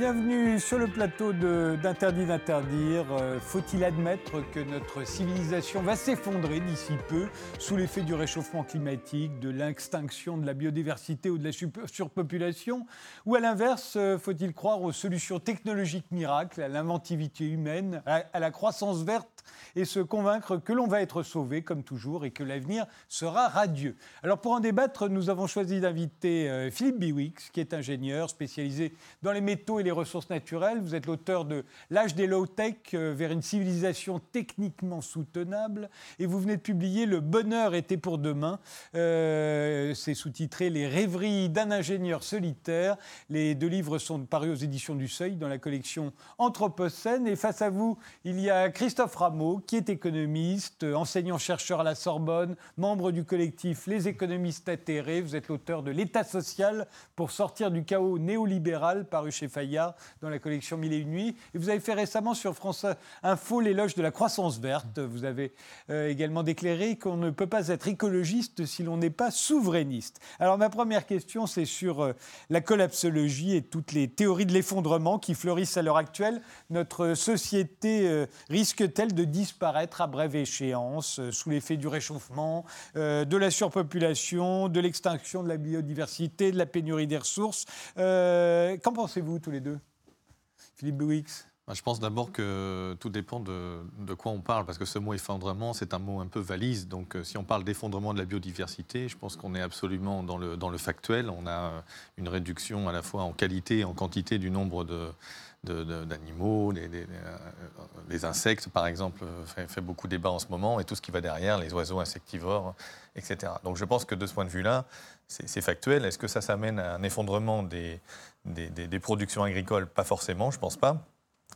Bienvenue sur le plateau d'Interdit d'interdire. Euh, faut-il admettre que notre civilisation va s'effondrer d'ici peu sous l'effet du réchauffement climatique, de l'extinction de la biodiversité ou de la surpopulation? Ou à l'inverse, euh, faut-il croire aux solutions technologiques miracles, à l'inventivité humaine, à la croissance verte et se convaincre que l'on va être sauvé, comme toujours, et que l'avenir sera radieux? Alors pour en débattre, nous avons choisi d'inviter euh, Philippe Biwix, qui est ingénieur spécialisé dans les métaux et les ressources naturelles. Vous êtes l'auteur de L'âge des low-tech euh, vers une civilisation techniquement soutenable, et vous venez de publier Le bonheur était pour demain. Euh, c'est sous-titré Les rêveries d'un ingénieur solitaire. Les deux livres sont parus aux éditions du Seuil dans la collection Anthropocène. Et face à vous, il y a Christophe Rameau qui est économiste, enseignant-chercheur à la Sorbonne, membre du collectif Les économistes atterrés. Vous êtes l'auteur de L'État social pour sortir du chaos néolibéral, paru chez Fayard dans la collection Mille et une nuits. Vous avez fait récemment sur France Info l'éloge de la croissance verte. Vous avez euh, également déclaré qu'on ne peut pas être écologiste si l'on n'est pas souverainiste. Alors ma première question, c'est sur euh, la collapsologie et toutes les théories de l'effondrement qui fleurissent à l'heure actuelle. Notre société euh, risque-t-elle de disparaître à brève échéance sous l'effet du réchauffement, de la surpopulation, de l'extinction de la biodiversité, de la pénurie des ressources? Qu'en pensez-vous tous les deux? Philippe Bouix je pense d'abord que tout dépend de, quoi on parle, parce que ce mot effondrement, c'est un mot un peu valise. Donc, si on parle d'effondrement de la biodiversité, je pense qu'on est absolument dans le, dans le factuel. On a une réduction à la fois en qualité et en quantité du nombre de, d'animaux, des, des, insectes, par exemple, fait, fait, beaucoup débat en ce moment, et tout ce qui va derrière, les oiseaux insectivores, etc. Donc je pense que de ce point de vue-là, c'est factuel. Est-ce que ça s'amène à un effondrement des, des, productions agricoles Pas forcément, je ne pense pas.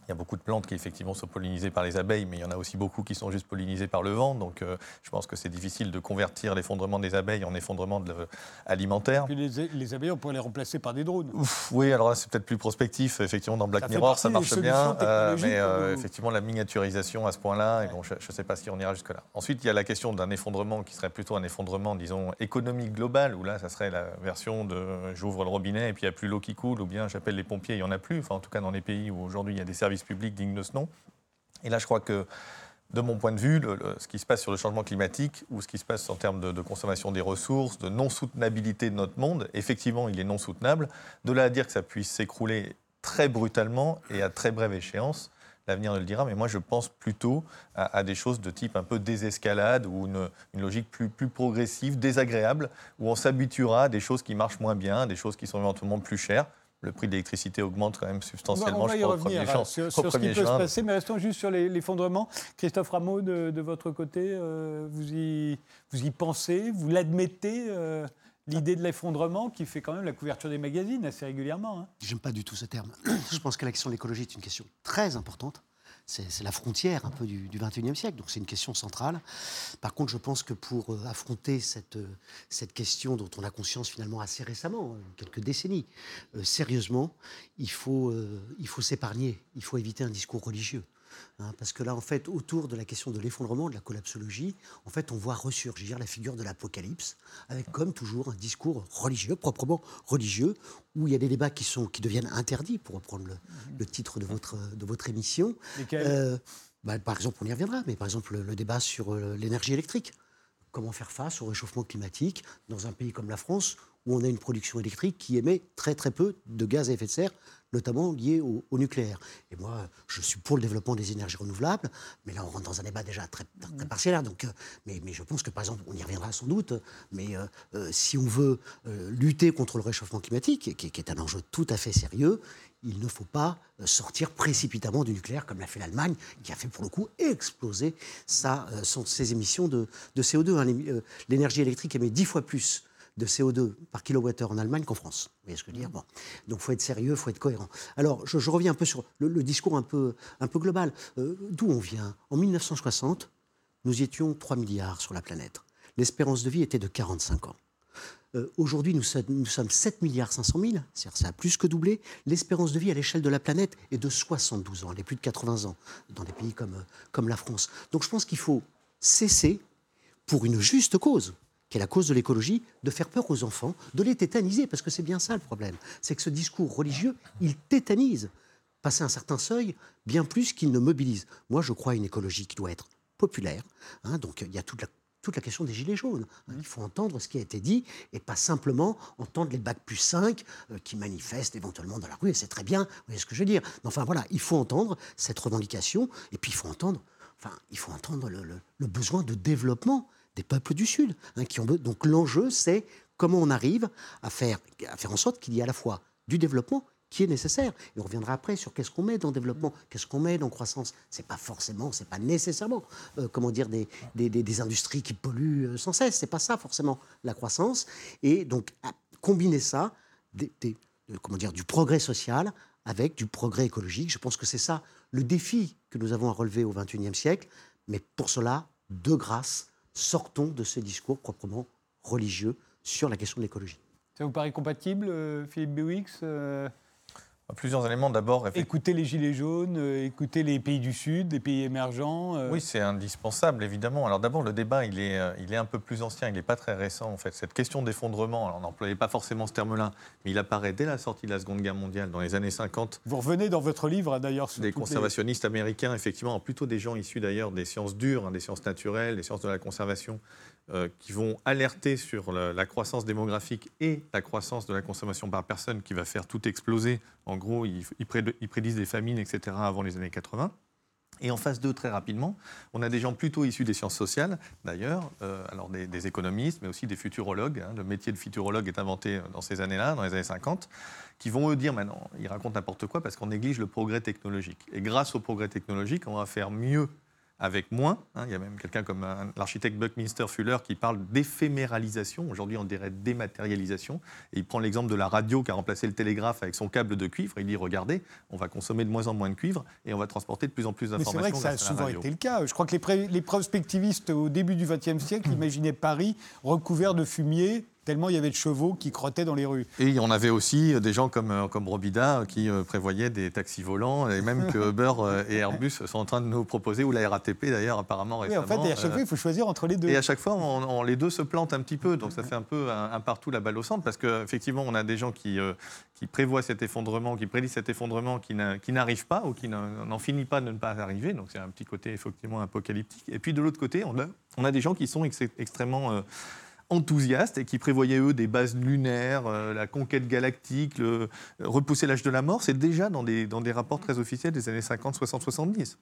Il y a beaucoup de plantes qui effectivement sont pollinisées par les abeilles, mais il y en a aussi beaucoup qui sont juste pollinisées par le vent. Donc euh, je pense que c'est difficile de convertir l'effondrement des abeilles en effondrement de alimentaire. puis les, abeilles, on pourrait les remplacer par des drones. oui, alors là c'est peut-être plus prospectif. Effectivement, dans Black Mirror, ça marche bien. Euh, mais euh, effectivement, la miniaturisation à ce point-là, bon, je ne sais pas si on ira jusque-là. Ensuite, il y a la question d'un effondrement qui serait plutôt un effondrement, disons, économique global, où là, ça serait la version de j'ouvre le robinet et puis il n'y a plus l'eau qui coule, ou bien j'appelle les pompiers, il n'y en a plus. Enfin, en tout cas, dans les pays où aujourd'hui il y a des services public digne de ce nom. Et là, je crois que, de mon point de vue, ce qui se passe sur le changement climatique ou ce qui se passe en termes de, consommation des ressources, de non-soutenabilité de notre monde, effectivement, il est non soutenable. De là à dire que ça puisse s'écrouler très brutalement et à très brève échéance, l'avenir ne le dira, mais moi je pense plutôt à, des choses de type un peu désescalade ou une, logique plus, plus, progressive, désagréable, où on s'habituera à des choses qui marchent moins bien, des choses qui sont éventuellement plus chères le prix de l'électricité augmente quand même substantiellement. On va, y revenir euh, sur, ce qui peut se passer, mais restons juste sur l'effondrement. Christophe Rameau, de, votre côté, euh, vous, y, vous y pensez, vous l'admettez euh, L'idée de l'effondrement qui fait quand même la couverture des magazines assez régulièrement. Hein? J'aime pas du tout ce terme. Je pense que la question de l'écologie est une question très importante c'est la frontière un peu du, du 21e siècle, donc c'est une question centrale. Par contre, je pense que pour euh, affronter cette, euh, cette question dont on a conscience finalement assez récemment, euh, quelques décennies, sérieusement, il faut, il faut s'épargner, il faut éviter un discours religieux. Hein, parce que là, en fait, autour de la question de l'effondrement, de la collapsologie, en fait, on voit ressurgir la figure de l'apocalypse, avec comme toujours un discours religieux, proprement religieux, où il y a des débats qui, sont, qui deviennent interdits, pour reprendre le, mhm. titre de votre, de votre émission. Euh, bah, par exemple, on y reviendra, mais par exemple, le, débat sur euh, l'énergie électrique. Comment faire face au réchauffement climatique dans un pays comme la France, où on a une production électrique qui émet très très peu de gaz à effet de serre, notamment lié au, nucléaire. Et moi, je suis pour le développement des énergies renouvelables, mais là, on rentre dans un débat déjà très, très partiel. Donc, euh, mais, mais, je pense que, par exemple, on y reviendra sans doute, mais euh, euh, si on veut lutter contre le réchauffement climatique, qui, est un enjeu tout à fait sérieux, il ne faut pas sortir précipitamment du nucléaire comme l'a fait l'Allemagne, qui a fait pour le coup exploser sa, ses émissions de, de CO2. Hein. L'énergie électrique émet dix fois plus de CO2 par kilowattheure en Allemagne qu'en France. Vous voyez ce que je veux dire? Bon. Donc il faut être sérieux, il faut être cohérent. Alors je, reviens un peu sur le, discours un peu, un peu global. Euh, d'où on vient? En 1960, nous étions 3 milliards sur la planète. L'espérance de vie était de 45 ans. Euh, aujourd'hui, nous, sommes 7 milliards 500 000, c'est-à-dire ça a plus que doublé. L'espérance de vie à l'échelle de la planète est de 72 ans, elle est plus de 80 ans dans des pays comme, comme la France. Donc je pense qu'il faut cesser, pour une juste cause, qui est la cause de l'écologie, de faire peur aux enfants, de les tétaniser, parce que c'est bien ça le problème. C'est que ce discours religieux, il tétanise. Passer un certain seuil, bien plus qu'il ne mobilise. Moi, je crois à une écologie qui doit être populaire. Hein, donc, il y a toute la question des gilets jaunes. Hein. Il faut entendre ce qui a été dit et pas simplement entendre les bacs plus 5 euh, qui manifestent éventuellement dans la rue, et c'est très bien, vous voyez ce que je veux dire. Enfin voilà, il faut entendre cette revendication, et puis il faut entendre, enfin, il faut entendre le, besoin de développement des peuples du Sud. Hein, donc l'enjeu, c'est comment on arrive à faire, à faire en sorte qu'il y ait à la fois du développement qui est nécessaire. Et on reviendra après sur qu'est-ce qu'on met dans le développement, qu'est-ce qu'on met dans croissance. C'est pas forcément, c'est pas nécessairement, euh, comment dire, des, des, des, industries qui polluent euh, sans cesse. C'est pas ça forcément la croissance. Et donc combiner ça, des, comment dire, du progrès social avec du progrès écologique. Je pense que c'est ça le défi que nous avons à relever au XXIe siècle. Mais pour cela, de grâce, sortons de ce discours proprement religieux sur la question de l'écologie. Ça vous paraît compatible, euh, Philippe Bewix Plusieurs éléments. D'abord, écouter les gilets jaunes, euh, écouter les pays du Sud, les pays émergents. Euh. Oui, c'est indispensable, évidemment. Alors d'abord, le débat, il est, euh, il est un peu plus ancien, il n'est pas très récent, en fait. Cette question d'effondrement, on n'employait pas forcément ce terme-là, mais il apparaît dès la sortie de la Seconde Guerre mondiale, dans les années 50. Vous revenez dans votre livre, d'ailleurs. Des conservationnistes américains, effectivement, plutôt des gens issus d'ailleurs des sciences dures, hein, des sciences naturelles, des sciences de la conservation, euh, qui vont alerter sur la, croissance démographique et la croissance de la consommation par personne qui va faire tout exploser. En gros, ils, prédisent des famines, etc., avant les années 80. Et en phase 2, très rapidement, on a des gens plutôt issus des sciences sociales, d'ailleurs, euh, alors des, économistes, mais aussi des futurologues. Hein. le métier de futurologue est inventé dans ces années-là, dans les années 50, qui vont eux dire maintenant, ils racontent n'importe quoi parce qu'on néglige le progrès technologique. Et grâce au progrès technologique, on va faire mieux avec moins. Hein. il y a même quelqu'un comme l'architecte Buckminster Fuller qui parle d'éphéméralisation. Aujourd'hui, on dirait dématérialisation. Et il prend l'exemple de la radio qui a remplacé le télégraphe avec son câble de cuivre. Il dit regardez, on va consommer de moins en moins de cuivre et on va transporter de plus en plus d'informations. C'est vrai que ça a souvent été le cas. Je crois que les, les prospectivistes au début du XXe siècle imaginaient Paris recouvert de fumier tellement il y avait de chevaux qui crottaient dans les rues. Et on avait aussi des gens comme, euh, comme Robida qui euh, prévoyaient des taxis volants, et même que Uber euh, et Airbus sont en train de nous proposer, ou la RATP d'ailleurs apparemment récemment. en fait, à chaque fois, il faut choisir entre les deux. Et à chaque fois, on, les deux se plantent un petit peu, donc ça fait un peu un, partout la balle au centre, parce qu'effectivement, on a des gens qui, qui prévoient cet effondrement, qui prédisent cet effondrement, qui n'arrive pas, ou qui n'en finit pas de ne pas arriver, donc c'est un petit côté effectivement apocalyptique. Et puis de l'autre côté, on a, on a des gens qui sont extrêmement enthousiastes et qui prévoyaient, eux, des bases lunaires, euh, la conquête galactique, le, repousser l'âge de la mort, c'est déjà dans des, dans des rapports très officiels des années 50, 60, 70.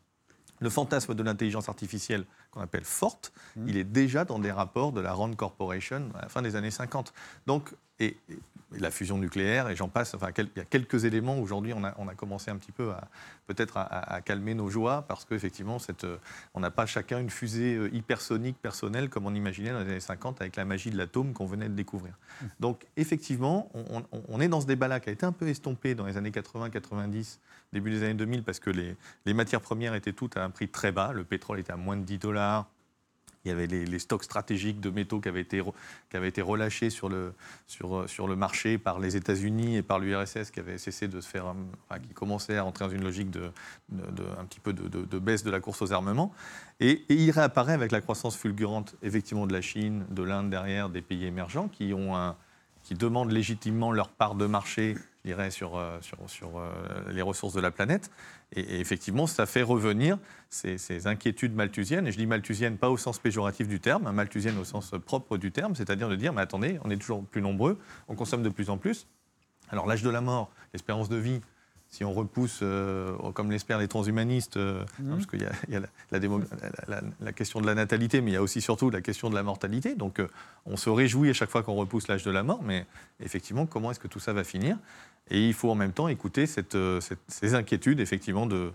Le fantasme de l'intelligence artificielle, qu'on appelle forte, mmh. il est déjà dans des rapports de la Rand Corporation à la fin des années 50. Donc, et, la fusion nucléaire, et j'en passe. Enfin, il y a quelques éléments. Aujourd'hui, on a, on a, commencé un petit peu à peut-être à, calmer nos joies parce qu'effectivement, euh, on n'a pas chacun une fusée euh, hypersonique personnelle comme on imaginait dans les années 50 avec la magie de l'atome qu'on venait de découvrir. Mmh. Donc, effectivement, on, on, est dans ce débat-là qui a été un peu estompé dans les années 80-90, début des années 2000, parce que les, les matières premières étaient toutes à un prix très bas. Le pétrole était à moins de 10 dollars. Il y avait les, stocks stratégiques de métaux qui avaient été, qui été relâchés sur le, sur, sur le marché par les États-Unis et par l'URSS qui avait cessé de se faire, enfin, qui commençait à entrer dans une logique de, de, un petit peu de, baisse de la course aux armements. Et, il réapparaît avec la croissance fulgurante, effectivement, de la Chine, de l'Inde derrière, des pays émergents qui, ont qui demandent légitimement leur part de marché je dirais, sur, euh, sur, sur euh, les ressources de la planète. Et, effectivement, ça fait revenir ces, inquiétudes malthusiennes. Et je dis malthusiennes pas au sens péjoratif du terme, hein, malthusiennes au sens propre du terme, c'est-à-dire de dire, mais attendez, on est toujours plus nombreux, on consomme de plus en plus. Alors l'âge de la mort, l'espérance de vie, si on repousse, euh, comme l'espèrent les transhumanistes, euh, mmh. parce qu'il y a, la, question de la natalité, mais il y a aussi surtout la question de la mortalité. Donc euh, on se réjouit à chaque fois qu'on repousse l'âge de la mort, mais effectivement, comment est-ce que tout ça va finir? Et il faut en même temps écouter ces inquiétudes, effectivement, de,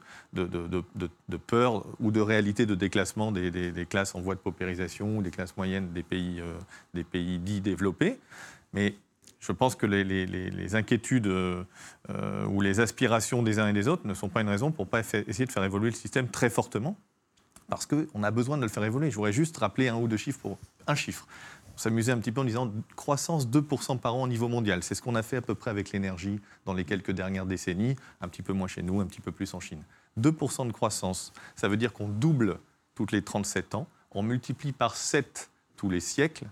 peur ou de réalité de déclassement des, classes en voie de paupérisation ou des classes moyennes des pays, des pays dits développés. Mais je pense que les, inquiétudes euh, ou les aspirations des uns et des autres ne sont pas une raison pour ne pas essayer de faire évoluer le système très fortement, parce qu'on a besoin de le faire évoluer. Je voudrais juste rappeler un ou deux chiffres pour un chiffre. S'amusait un petit peu en disant croissance 2% par an au niveau mondial. C'est ce qu'on a fait à peu près avec l'énergie dans les quelques dernières décennies, un petit peu moins chez nous, un petit peu plus en Chine. 2% de croissance, ça veut dire qu'on double toutes les 37 ans, on multiplie par 7 tous les siècles,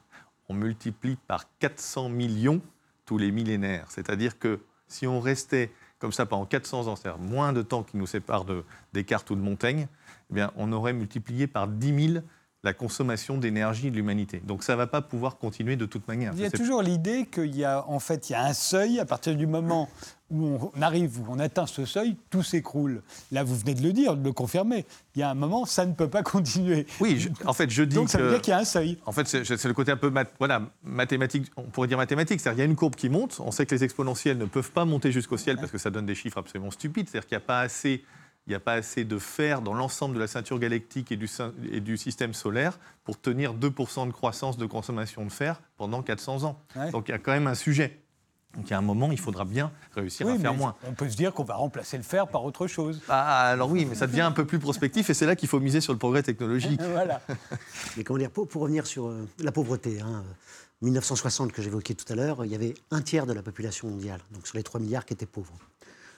on multiplie par 400 millions tous les millénaires. C'est-à-dire que si on restait comme ça pendant 400 ans, c'est-à-dire moins de temps qui nous sépare de Descartes ou de Montaigne, eh bien, on aurait multiplié par 10 000 la consommation d'énergie de l'humanité. Donc ça ne va pas pouvoir continuer de toute manière. Il y a toujours l'idée qu'il y a en fait il y a un seuil à partir du moment où on arrive, où on atteint ce seuil, tout s'écroule. Là, vous venez de le dire, de le confirmer. Il y a un moment, ça ne peut pas continuer. Oui, en fait, je dis Donc, ça veut dire qu'il y a un seuil. En fait, c'est le côté un peu voilà, mathématique, on pourrait dire mathématique. C'est-à-dire qu'il y a une courbe qui monte. On sait que les exponentielles ne peuvent pas monter jusqu'au ciel parce que ça donne des chiffres absolument stupides. C'est-à-dire qu'il n'y a pas assez il n'y a pas assez de fer dans l'ensemble de la ceinture galactique et du, et du, système solaire pour tenir 2% de croissance de consommation de fer pendant 400 ans. Donc il y a quand même un sujet. Donc, il y a un moment, il faudra bien réussir à faire moins. On peut se dire qu'on va remplacer le fer par autre chose. Ah, alors oui, mais ça devient un peu plus prospectif et c'est là qu'il faut miser sur le progrès technologique. voilà. Mais comment dire, pour, revenir sur euh, la pauvreté, hein, 1960 que j'évoquais tout à l'heure, il y avait un tiers de la population mondiale, donc sur les 3 milliards qui étaient pauvres.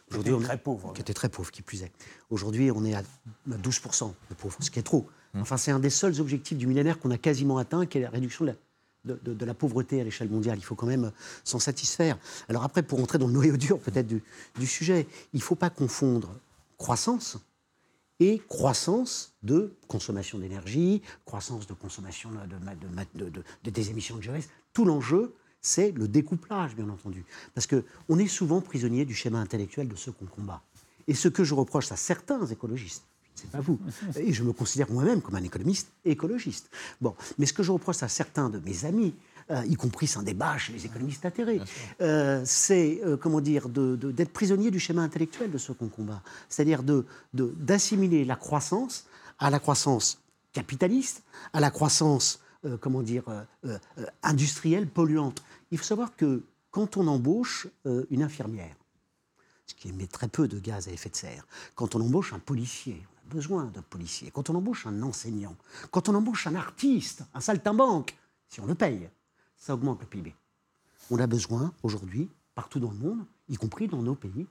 Aujourd'hui, on très pauvre. Qui était très pauvre, qui plus est. Aujourd'hui, on est à 12% de pauvres, ce qui est trop. Mmh. Enfin, c'est un des seuls objectifs du millénaire qu'on a quasiment atteint, qui est la réduction de la, de, la pauvreté à l'échelle mondiale. Il faut quand même s'en satisfaire. Alors après, pour entrer dans le noyau dur peut-être du, sujet, il ne faut pas confondre croissance et croissance de consommation d'énergie, croissance de consommation de, de, des émissions de GES. Tout l'enjeu, c'est le découplage, bien entendu. Parce qu'on est souvent prisonnier du schéma intellectuel de ceux qu'on combat. Et ce que je reproche à certains écologistes, c'est pas vous. Et je me considère moi-même comme un économiste écologiste. Bon, mais ce que je reproche à certains de mes amis, euh, y compris sans débat chez les économistes atterrés, euh, c'est, euh, comment dire, d'être prisonnier du schéma intellectuel de ce qu'on combat. C'est-à-dire d'assimiler la croissance à la croissance capitaliste, à la croissance, comment dire, industrielle, polluante. Il faut savoir que quand on embauche une infirmière, ce qui émet très peu de gaz à effet de serre, quand on embauche un policier, besoin de policiers, quand on embauche un enseignant, quand on embauche un artiste, un saltimbanque, si on le paye, ça augmente le PIB. On a besoin aujourd'hui, partout dans le monde, y compris dans nos pays,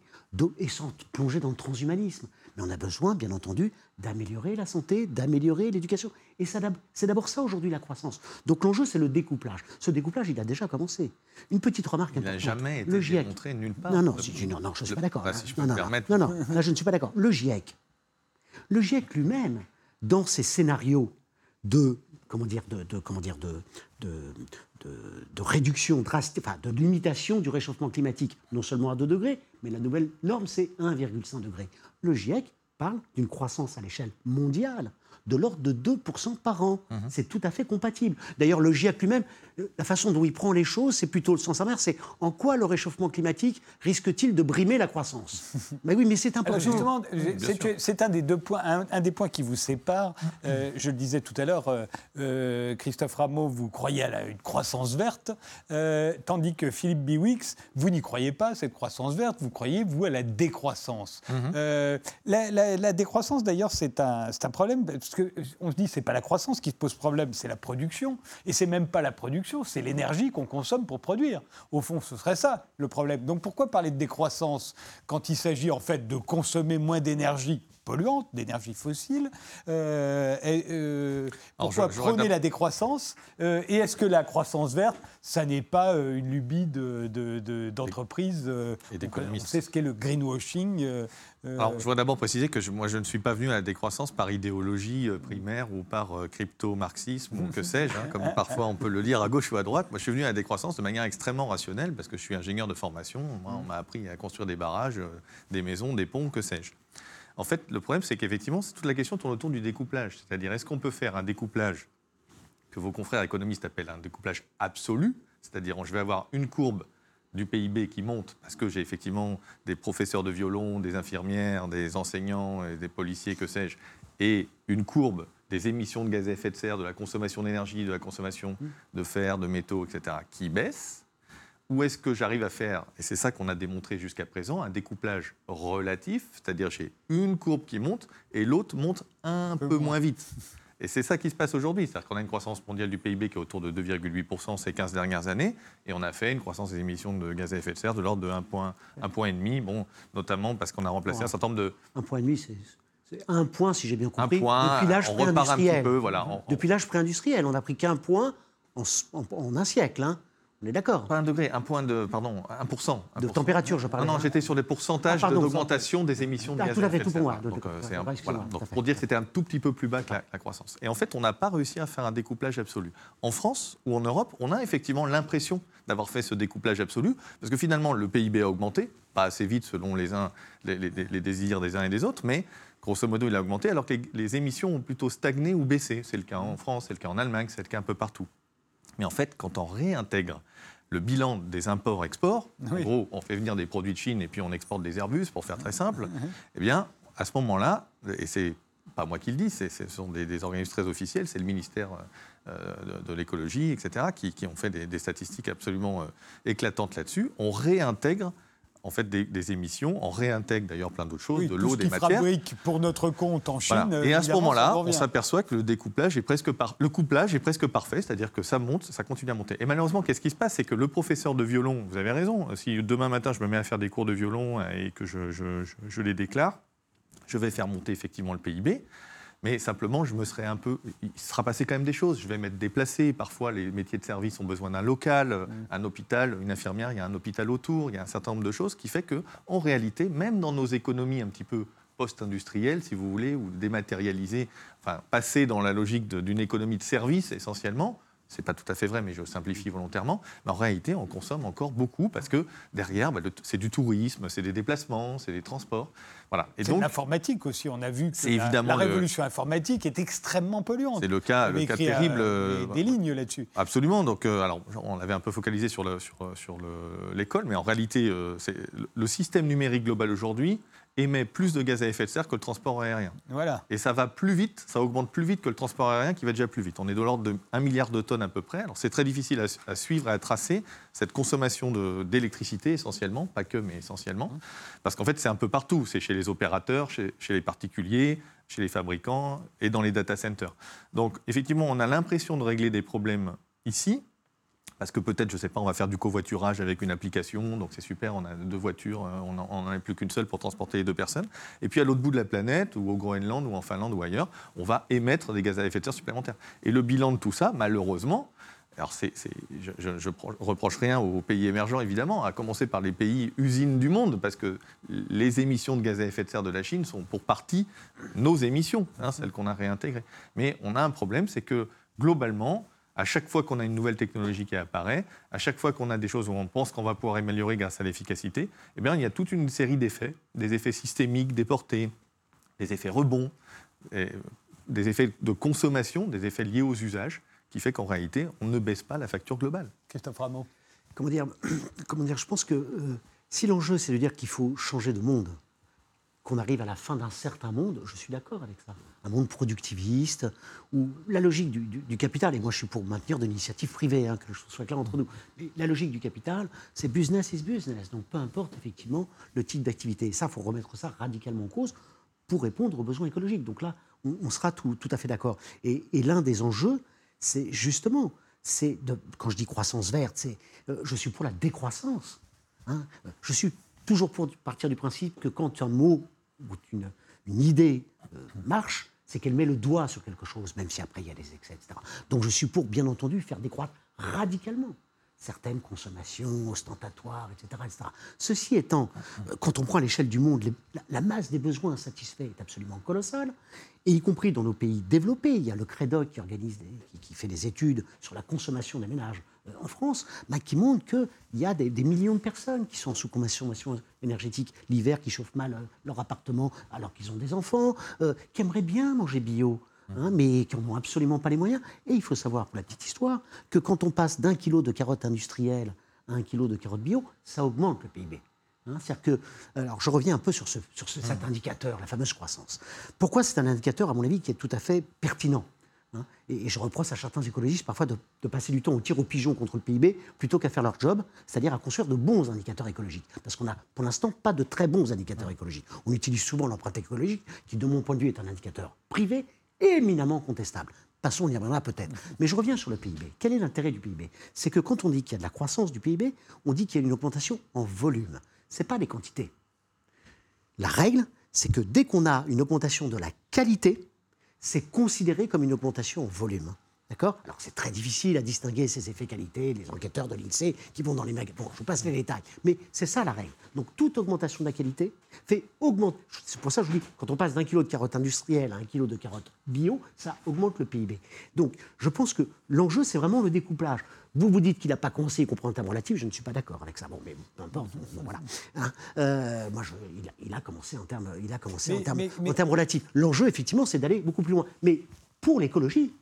et plonger dans le transhumanisme. Mais on a besoin, bien entendu, d'améliorer la santé, d'améliorer l'éducation. Et c'est d'abord ça aujourd'hui la croissance. Donc l'enjeu, c'est le découplage. Ce découplage, il a déjà commencé. Une petite remarque il importante. Il n'a jamais été démontré nulle part. Non, non, non, non, je ne suis pas d'accord. Bah, non, non, non, là, je ne suis pas d'accord. Le GIEC, le GIEC lui-même, dans ses scénarios de comment dire de, comment dire de, de, réduction drastique, enfin, de limitation du réchauffement climatique, non seulement à 2 degrés, mais la nouvelle norme c'est 1,5 degré. Le GIEC parle d'une croissance à l'échelle mondiale de l'ordre de 2% par an. Mhm. C'est tout à fait compatible. D'ailleurs, le GIEC lui-même, la façon dont il prend les choses, c'est plutôt le sens inverse, c'est en quoi le réchauffement climatique risque-t-il de brimer la croissance Mais oui, mais c'est important. justement, c'est un des deux points, un, des points qui vous sépare. Euh, je le disais tout à l'heure, euh, euh, Christophe Rameau, vous croyez à une croissance verte, tandis que Philippe Biwix, vous n'y croyez pas, cette croissance verte, vous croyez, vous, à la décroissance. Mhm. La, décroissance, d'ailleurs, c'est un, un problème, parce qu'on se dit, c'est pas la croissance qui se pose problème, c'est la production. Et c'est même pas la production, c'est l'énergie qu'on consomme pour produire. Au fond, ce serait ça le problème. Donc pourquoi parler de décroissance quand il s'agit en fait de consommer moins d'énergie polluante, d'énergie fossile. Euh, euh, pourquoi prôner la décroissance euh, Et est-ce que la croissance verte, ça n'est pas une lubie d'entreprise de, de, On sait ce qu'est le greenwashing. Alors, je voudrais d'abord préciser que moi, je ne suis pas venu à la décroissance par idéologie primaire ou par crypto-marxisme ou que sais-je, hein, comme parfois on peut le lire à gauche ou à droite. Moi, je suis venu à la décroissance de manière extrêmement rationnelle parce que je suis ingénieur de formation. Moi, on m'a appris à construire des barrages, des maisons, des ponts, que sais-je. En fait, le problème, c'est qu'effectivement, toute la question tourne autour du découplage. C'est-à-dire, est-ce qu'on peut faire un découplage que vos confrères économistes appellent un découplage absolu? C'est-à-dire, je vais avoir une courbe du PIB qui monte, parce que j'ai effectivement des professeurs de violon, des infirmières, des enseignants, et des policiers, que sais-je, et une courbe des émissions de gaz à effet de serre, de la consommation d'énergie, de la consommation de fer, de métaux, etc., qui baisse, ou est-ce que j'arrive à faire, et c'est ça qu'on a démontré jusqu'à présent, un découplage relatif, c'est-à-dire j'ai une courbe qui monte et l'autre monte un, peu, moins vite. Et c'est ça qui se passe aujourd'hui. C'est-à-dire qu'on a une croissance mondiale du PIB qui est autour de 2,8% ces 15 dernières années, et on a fait une croissance des émissions de gaz à effet de serre de l'ordre de 1,5 point, point et demi, bon, notamment parce qu'on a remplacé un certain nombre de... Un point et demi, c'est... C'est un point, si j'ai bien compris, un point, depuis l'âge pré-industriel. Voilà, Depuis l'âge pré-industriel, on n'a pris qu'un point en, un siècle. Hein. On est d'accord. Pas un degré, un point de, pardon, 1%. De température, je parle. Non, non, j'étais sur les pourcentages ah, d'augmentation des émissions de ah, gaz à effet de serre. Donc, Donc, pour dire que c'était un tout petit peu plus bas que la, croissance. Et en fait, on n'a pas réussi à faire un découplage absolu. En France ou en Europe, on a effectivement l'impression d'avoir fait ce découplage absolu, parce que finalement, le PIB a augmenté, pas assez vite selon les, uns, les, les, désirs des uns et des autres, mais grosso modo, il a augmenté, alors que les, émissions ont plutôt stagné ou baissé. C'est le cas en France, c'est le cas en Allemagne, c'est le cas un peu partout. Mais en fait, quand on réintègre le bilan des imports-exports, en gros, on fait venir des produits de Chine et puis on exporte des Airbus, pour faire très simple, eh bien, à ce moment-là, et c'est pas moi qui le dis, ce sont des, organismes très officiels, c'est le ministère euh, de, l'écologie, etc., qui, ont fait des, statistiques absolument euh, éclatantes là-dessus, on réintègre en fait des, émissions. On réintègre d'ailleurs plein d'autres choses, de l'eau, des matières. fabrique pour notre compte en Chine. Et à ce moment-là, on s'aperçoit que le découplage est presque par... le couplage est presque parfait, c'est-à-dire que ça monte, ça continue à monter. Et malheureusement, qu'est-ce qui se passe? C'est que le professeur de violon, vous avez raison, si demain matin je me mets à faire des cours de violon et que je, je les déclare, je vais faire monter effectivement le PIB. Mais simplement, je me serais un peu. Il sera passé quand même des choses. Je vais m'être déplacé. Parfois, les métiers de service ont besoin d'un local, mm. un hôpital, une infirmière, il y a un hôpital autour, il y a un certain nombre de choses qui fait que, en réalité, même dans nos économies un petit peu post-industrielles, si vous voulez, ou dématérialisées, enfin, passer dans la logique d'une économie de service essentiellement, c'est pas tout à fait vrai, mais je simplifie volontairement. Mais en réalité, on consomme encore beaucoup parce que derrière, bah, c'est du tourisme, c'est des déplacements, c'est des transports. Voilà. Et donc l'informatique aussi. On a vu que la, la, révolution informatique est extrêmement polluante. C'est le cas, le cas terrible. Euh, des, lignes là-dessus. Absolument. Donc, euh, alors, on avait un peu focalisé sur l'école, sur, sur mais en réalité, euh, le système numérique global aujourd'hui émet plus de gaz à effet de serre que le transport aérien. Voilà. Et ça va plus vite, ça augmente plus vite que le transport aérien qui va déjà plus vite. On est de l'ordre de 1 milliard de tonnes à peu près. Alors c'est très difficile à, suivre et à tracer cette consommation d'électricité essentiellement, pas que, mais essentiellement. Mmh. Parce qu'en fait, c'est un peu partout. C'est chez les opérateurs, chez, chez les particuliers, chez les fabricants et dans les data centers. Donc effectivement, on a l'impression de régler des problèmes ici, parce que peut-être, je ne sais pas, on va faire du covoiturage avec une application, donc c'est super, on a deux voitures, euh, on n'en a plus qu'une seule pour transporter les deux personnes. Et puis à l'autre bout de la planète, ou au Groenland, ou en Finlande, ou ailleurs, on va émettre des gaz à effet de serre supplémentaires. Et le bilan de tout ça, malheureusement, alors je ne reproche rien aux pays émergents, évidemment, à commencer par les pays usines du monde, parce que les émissions de gaz à effet de serre de la Chine sont pour partie nos émissions, hein, celles qu'on a réintégrées. Mais on a un problème, c'est que globalement, à chaque fois qu'on a une nouvelle technologie qui apparaît, à chaque fois qu'on a des choses où on pense qu'on va pouvoir améliorer grâce à l'efficacité, eh bien, il y a toute une série d'effets, des effets systémiques, déportés, des effets rebonds, des effets de consommation, des effets liés aux usages, qui fait qu'en réalité, on ne baisse pas la facture globale. Christophe Rameau. Comment dire, comment dire Je pense que euh, si l'enjeu, c'est de dire qu'il faut changer de monde, qu'on arrive à la fin d'un certain monde, je suis d'accord avec ça. Un monde productiviste, où la logique du, capital, et moi je suis pour maintenir de l'initiative privée, hein, que je soit clair entre nous, la logique du capital, c'est business is business. Donc peu importe effectivement le type d'activité. Et ça, il faut remettre ça radicalement en cause pour répondre aux besoins écologiques. Donc là, on, sera tout, tout, à fait d'accord. Et, l'un des enjeux, c'est justement, c'est quand je dis croissance verte, c'est euh, je suis pour la décroissance. Hein. Je suis toujours pour partir du principe que quand un mot ou une, idée euh, marche, c'est qu'elle met le doigt sur quelque chose, même si après il y a des excès, etc. Donc je suis pour, bien entendu, faire décroître radicalement certaines consommations ostentatoires, etc. etc. Ceci étant, euh, quand on prend l'échelle du monde, la, masse des besoins insatisfaits est absolument colossale, et y compris dans nos pays développés. Il y a le CREDOC qui, organise qui fait des études sur la consommation des ménages euh, en France, bah, qui montre qu'il y a des, millions de personnes qui sont sous consommation énergétique l'hiver, qui chauffent mal euh, leur appartement alors qu'ils ont des enfants, qui aimeraient bien manger bio. Hein, mais qui n'en ont absolument pas les moyens. Et il faut savoir, pour la petite histoire, que quand on passe d'un kilo de carottes industrielles à un kilo de carottes bio, ça augmente le PIB. Hein, que, alors je reviens un peu sur, ce, sur cet indicateur, la fameuse croissance. Pourquoi c'est un indicateur, à mon avis, qui est tout à fait pertinent Hein? Et, je reproche à certains écologistes parfois de, passer du temps au tir au pigeon contre le PIB plutôt qu'à faire leur job, c'est-à-dire à construire de bons indicateurs écologiques. Parce qu'on n'a pour l'instant pas de très bons indicateurs écologiques. On utilise souvent l'empreinte écologique, qui de mon point de vue est un indicateur privé éminemment contestable. Passons, on y reviendra peut-être. Mais je reviens sur le PIB. Quel est l'intérêt du PIB C'est que quand on dit qu'il y a de la croissance du PIB, on dit qu'il y a une augmentation en volume. Ce n'est pas des quantités. La règle, c'est que dès qu'on a une augmentation de la qualité, c'est considéré comme une augmentation en volume. D'accord? Alors c'est très difficile à distinguer ces effets qualité, les enquêteurs de l'INSEE qui vont dans les magasins. Bon, je vous passe les détails. Mais c'est ça la règle. Donc toute augmentation de la qualité fait augmenter. C'est pour ça que je vous dis, quand on passe d'un kilo de carottes industrielles à un kilo de carottes bio, ça augmente le PIB. Donc je pense que l'enjeu, c'est vraiment le découplage. Vous vous dites qu'il n'a pas commencé à comprendre en termes relatifs, je ne suis pas d'accord avec ça. Bon, mais peu importe. voilà. Hein, euh, moi, je, il, a, commencé en termes, il a commencé en termes, en termes relatifs. L'enjeu, effectivement, c'est d'aller beaucoup plus loin. Mais pour l'écologie,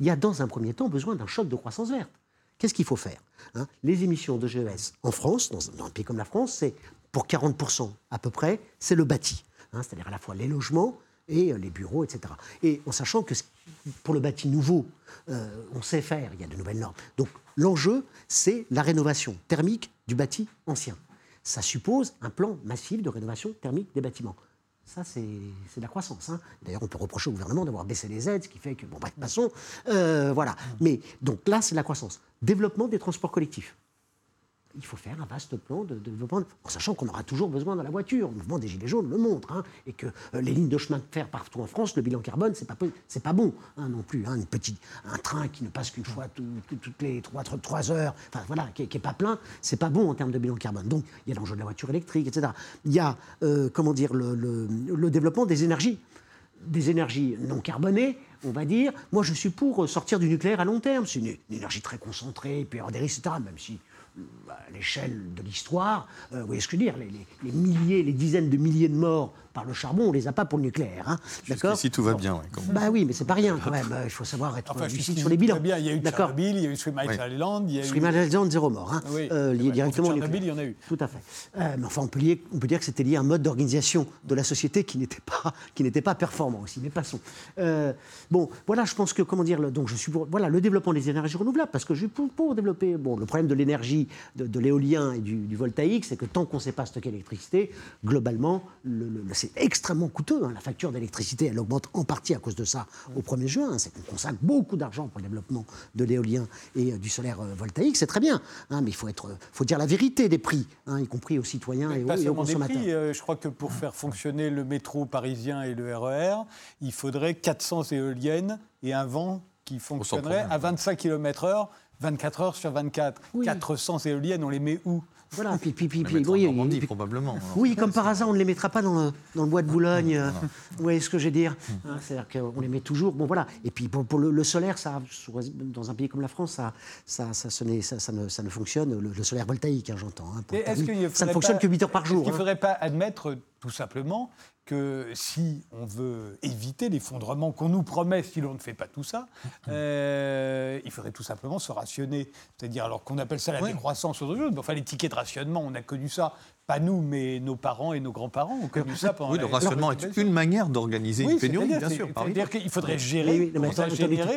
il y a dans un premier temps besoin d'un choc de croissance verte. Qu'est-ce qu'il faut faire hein? Les émissions de GES en France, dans, un pays comme la France, c'est pour 40% à peu près, c'est le bâti. Hein, c'est-à-dire à la fois les logements et euh, les bureaux, etc. Et en sachant que pour le bâti nouveau, euh, on sait faire, il y a de nouvelles normes. Donc l'enjeu, c'est la rénovation thermique du bâti ancien. Ça suppose un plan massif de rénovation thermique des bâtiments. Ça, c'est de la croissance. Hein. D'ailleurs, on peut reprocher au gouvernement d'avoir baissé les aides, ce qui fait que, bon, bref, passons. Euh, voilà. Mais donc là, c'est de la croissance. Développement des transports collectifs il faut faire un vaste plan de, développement, en sachant qu'on aura toujours besoin de la voiture. Le mouvement des Gilets jaunes le montre, hein, et que euh, les lignes de chemin de fer partout en France, le bilan carbone, c'est pas pas bon hein, non plus. Hein, une un train qui ne passe qu'une fois toutes les trois, heures, enfin voilà, qui, n'est pas plein, c'est pas bon en termes de bilan carbone. Donc il y a l'enjeu de la voiture électrique, etc. Il y a euh, comment dire le, le, développement des énergies des énergies non carbonées, on va dire. Moi, je suis pour sortir du nucléaire à long terme. C'est une, énergie très concentrée, puis avoir des risques, etc. Même si à l'échelle de l'histoire, euh, vous voyez ce que je veux dire, les, milliers, les dizaines de milliers de morts par le charbon, on ne les a pas pour le nucléaire. Hein, D'accord Si tout va bien. Oui, bah oui, mais c'est pas rien quand même. Il faut savoir être enfin, lucide sur les bilans. Bien, il y a eu Tchernobyl, il y a eu Three Island. Il y a Three Island, zéro mort. Hein, oui. euh, lié directement au nucléaire. il y en a eu. Tout à fait. Euh, mais enfin, on peut, lier, on peut dire que c'était lié à un mode d'organisation de la société qui n'était pas, qui n'était pas performant aussi. Mais passons. Euh, bon, voilà, je pense que, comment dire, le, donc je suis pour voilà, le développement des énergies renouvelables, parce que je suis pour, pour développer. Bon, le problème de l'énergie, de, de l'éolien et du, du voltaïque, c'est que tant qu'on ne sait pas stocker l'électricité, globalement, le, c'est extrêmement coûteux Hein. La facture d'électricité, elle augmente en partie à cause de ça au 1er juin. Hein. C'est qu'on consacre beaucoup d'argent pour le développement de l'éolien et euh, du solaire euh, voltaïque. C'est très bien. Hein, mais il faut, être, faut dire la vérité des prix, y compris aux citoyens et, aux, consommateurs. Euh, je crois que pour faire fonctionner le métro parisien et le RER, e il faudrait 400 éoliennes et un vent qui fonctionnerait à 25 km/h, 24 heures sur 24. 400 éoliennes, on les met où? Voilà, puis, puis, puis, puis oui, probablement. Oui, comme par hasard, on ne les mettra pas dans le, dans le bois de Boulogne. Euh, vous voyez ce que je veux dire? Hein, C'est-à-dire qu'on les met toujours. Bon, voilà. Et puis pour, le, solaire, ça, dans un pays comme la France, ça, ça, ça, ça, ne, ça ne, fonctionne. Le, solaire voltaïque, hein, j'entends. Hein, ça ne fonctionne que 8 heures par jour. Est-ce qu'il ne faudrait pas admettre, tout simplement, que si on veut éviter l'effondrement qu'on nous promet si l'on ne fait pas tout ça, euh, il faudrait tout simplement se rationner. C'est-à-dire, alors qu'on appelle ça la décroissance ou autre chose, enfin les tickets de rationnement, on a connu ça pas nous, mais nos parents et nos grands-parents ont connu ça pendant Oui, le rationnement est une manière d'organiser une pénurie, bien sûr. C'est-à-dire qu'il faudrait gérer. Oui,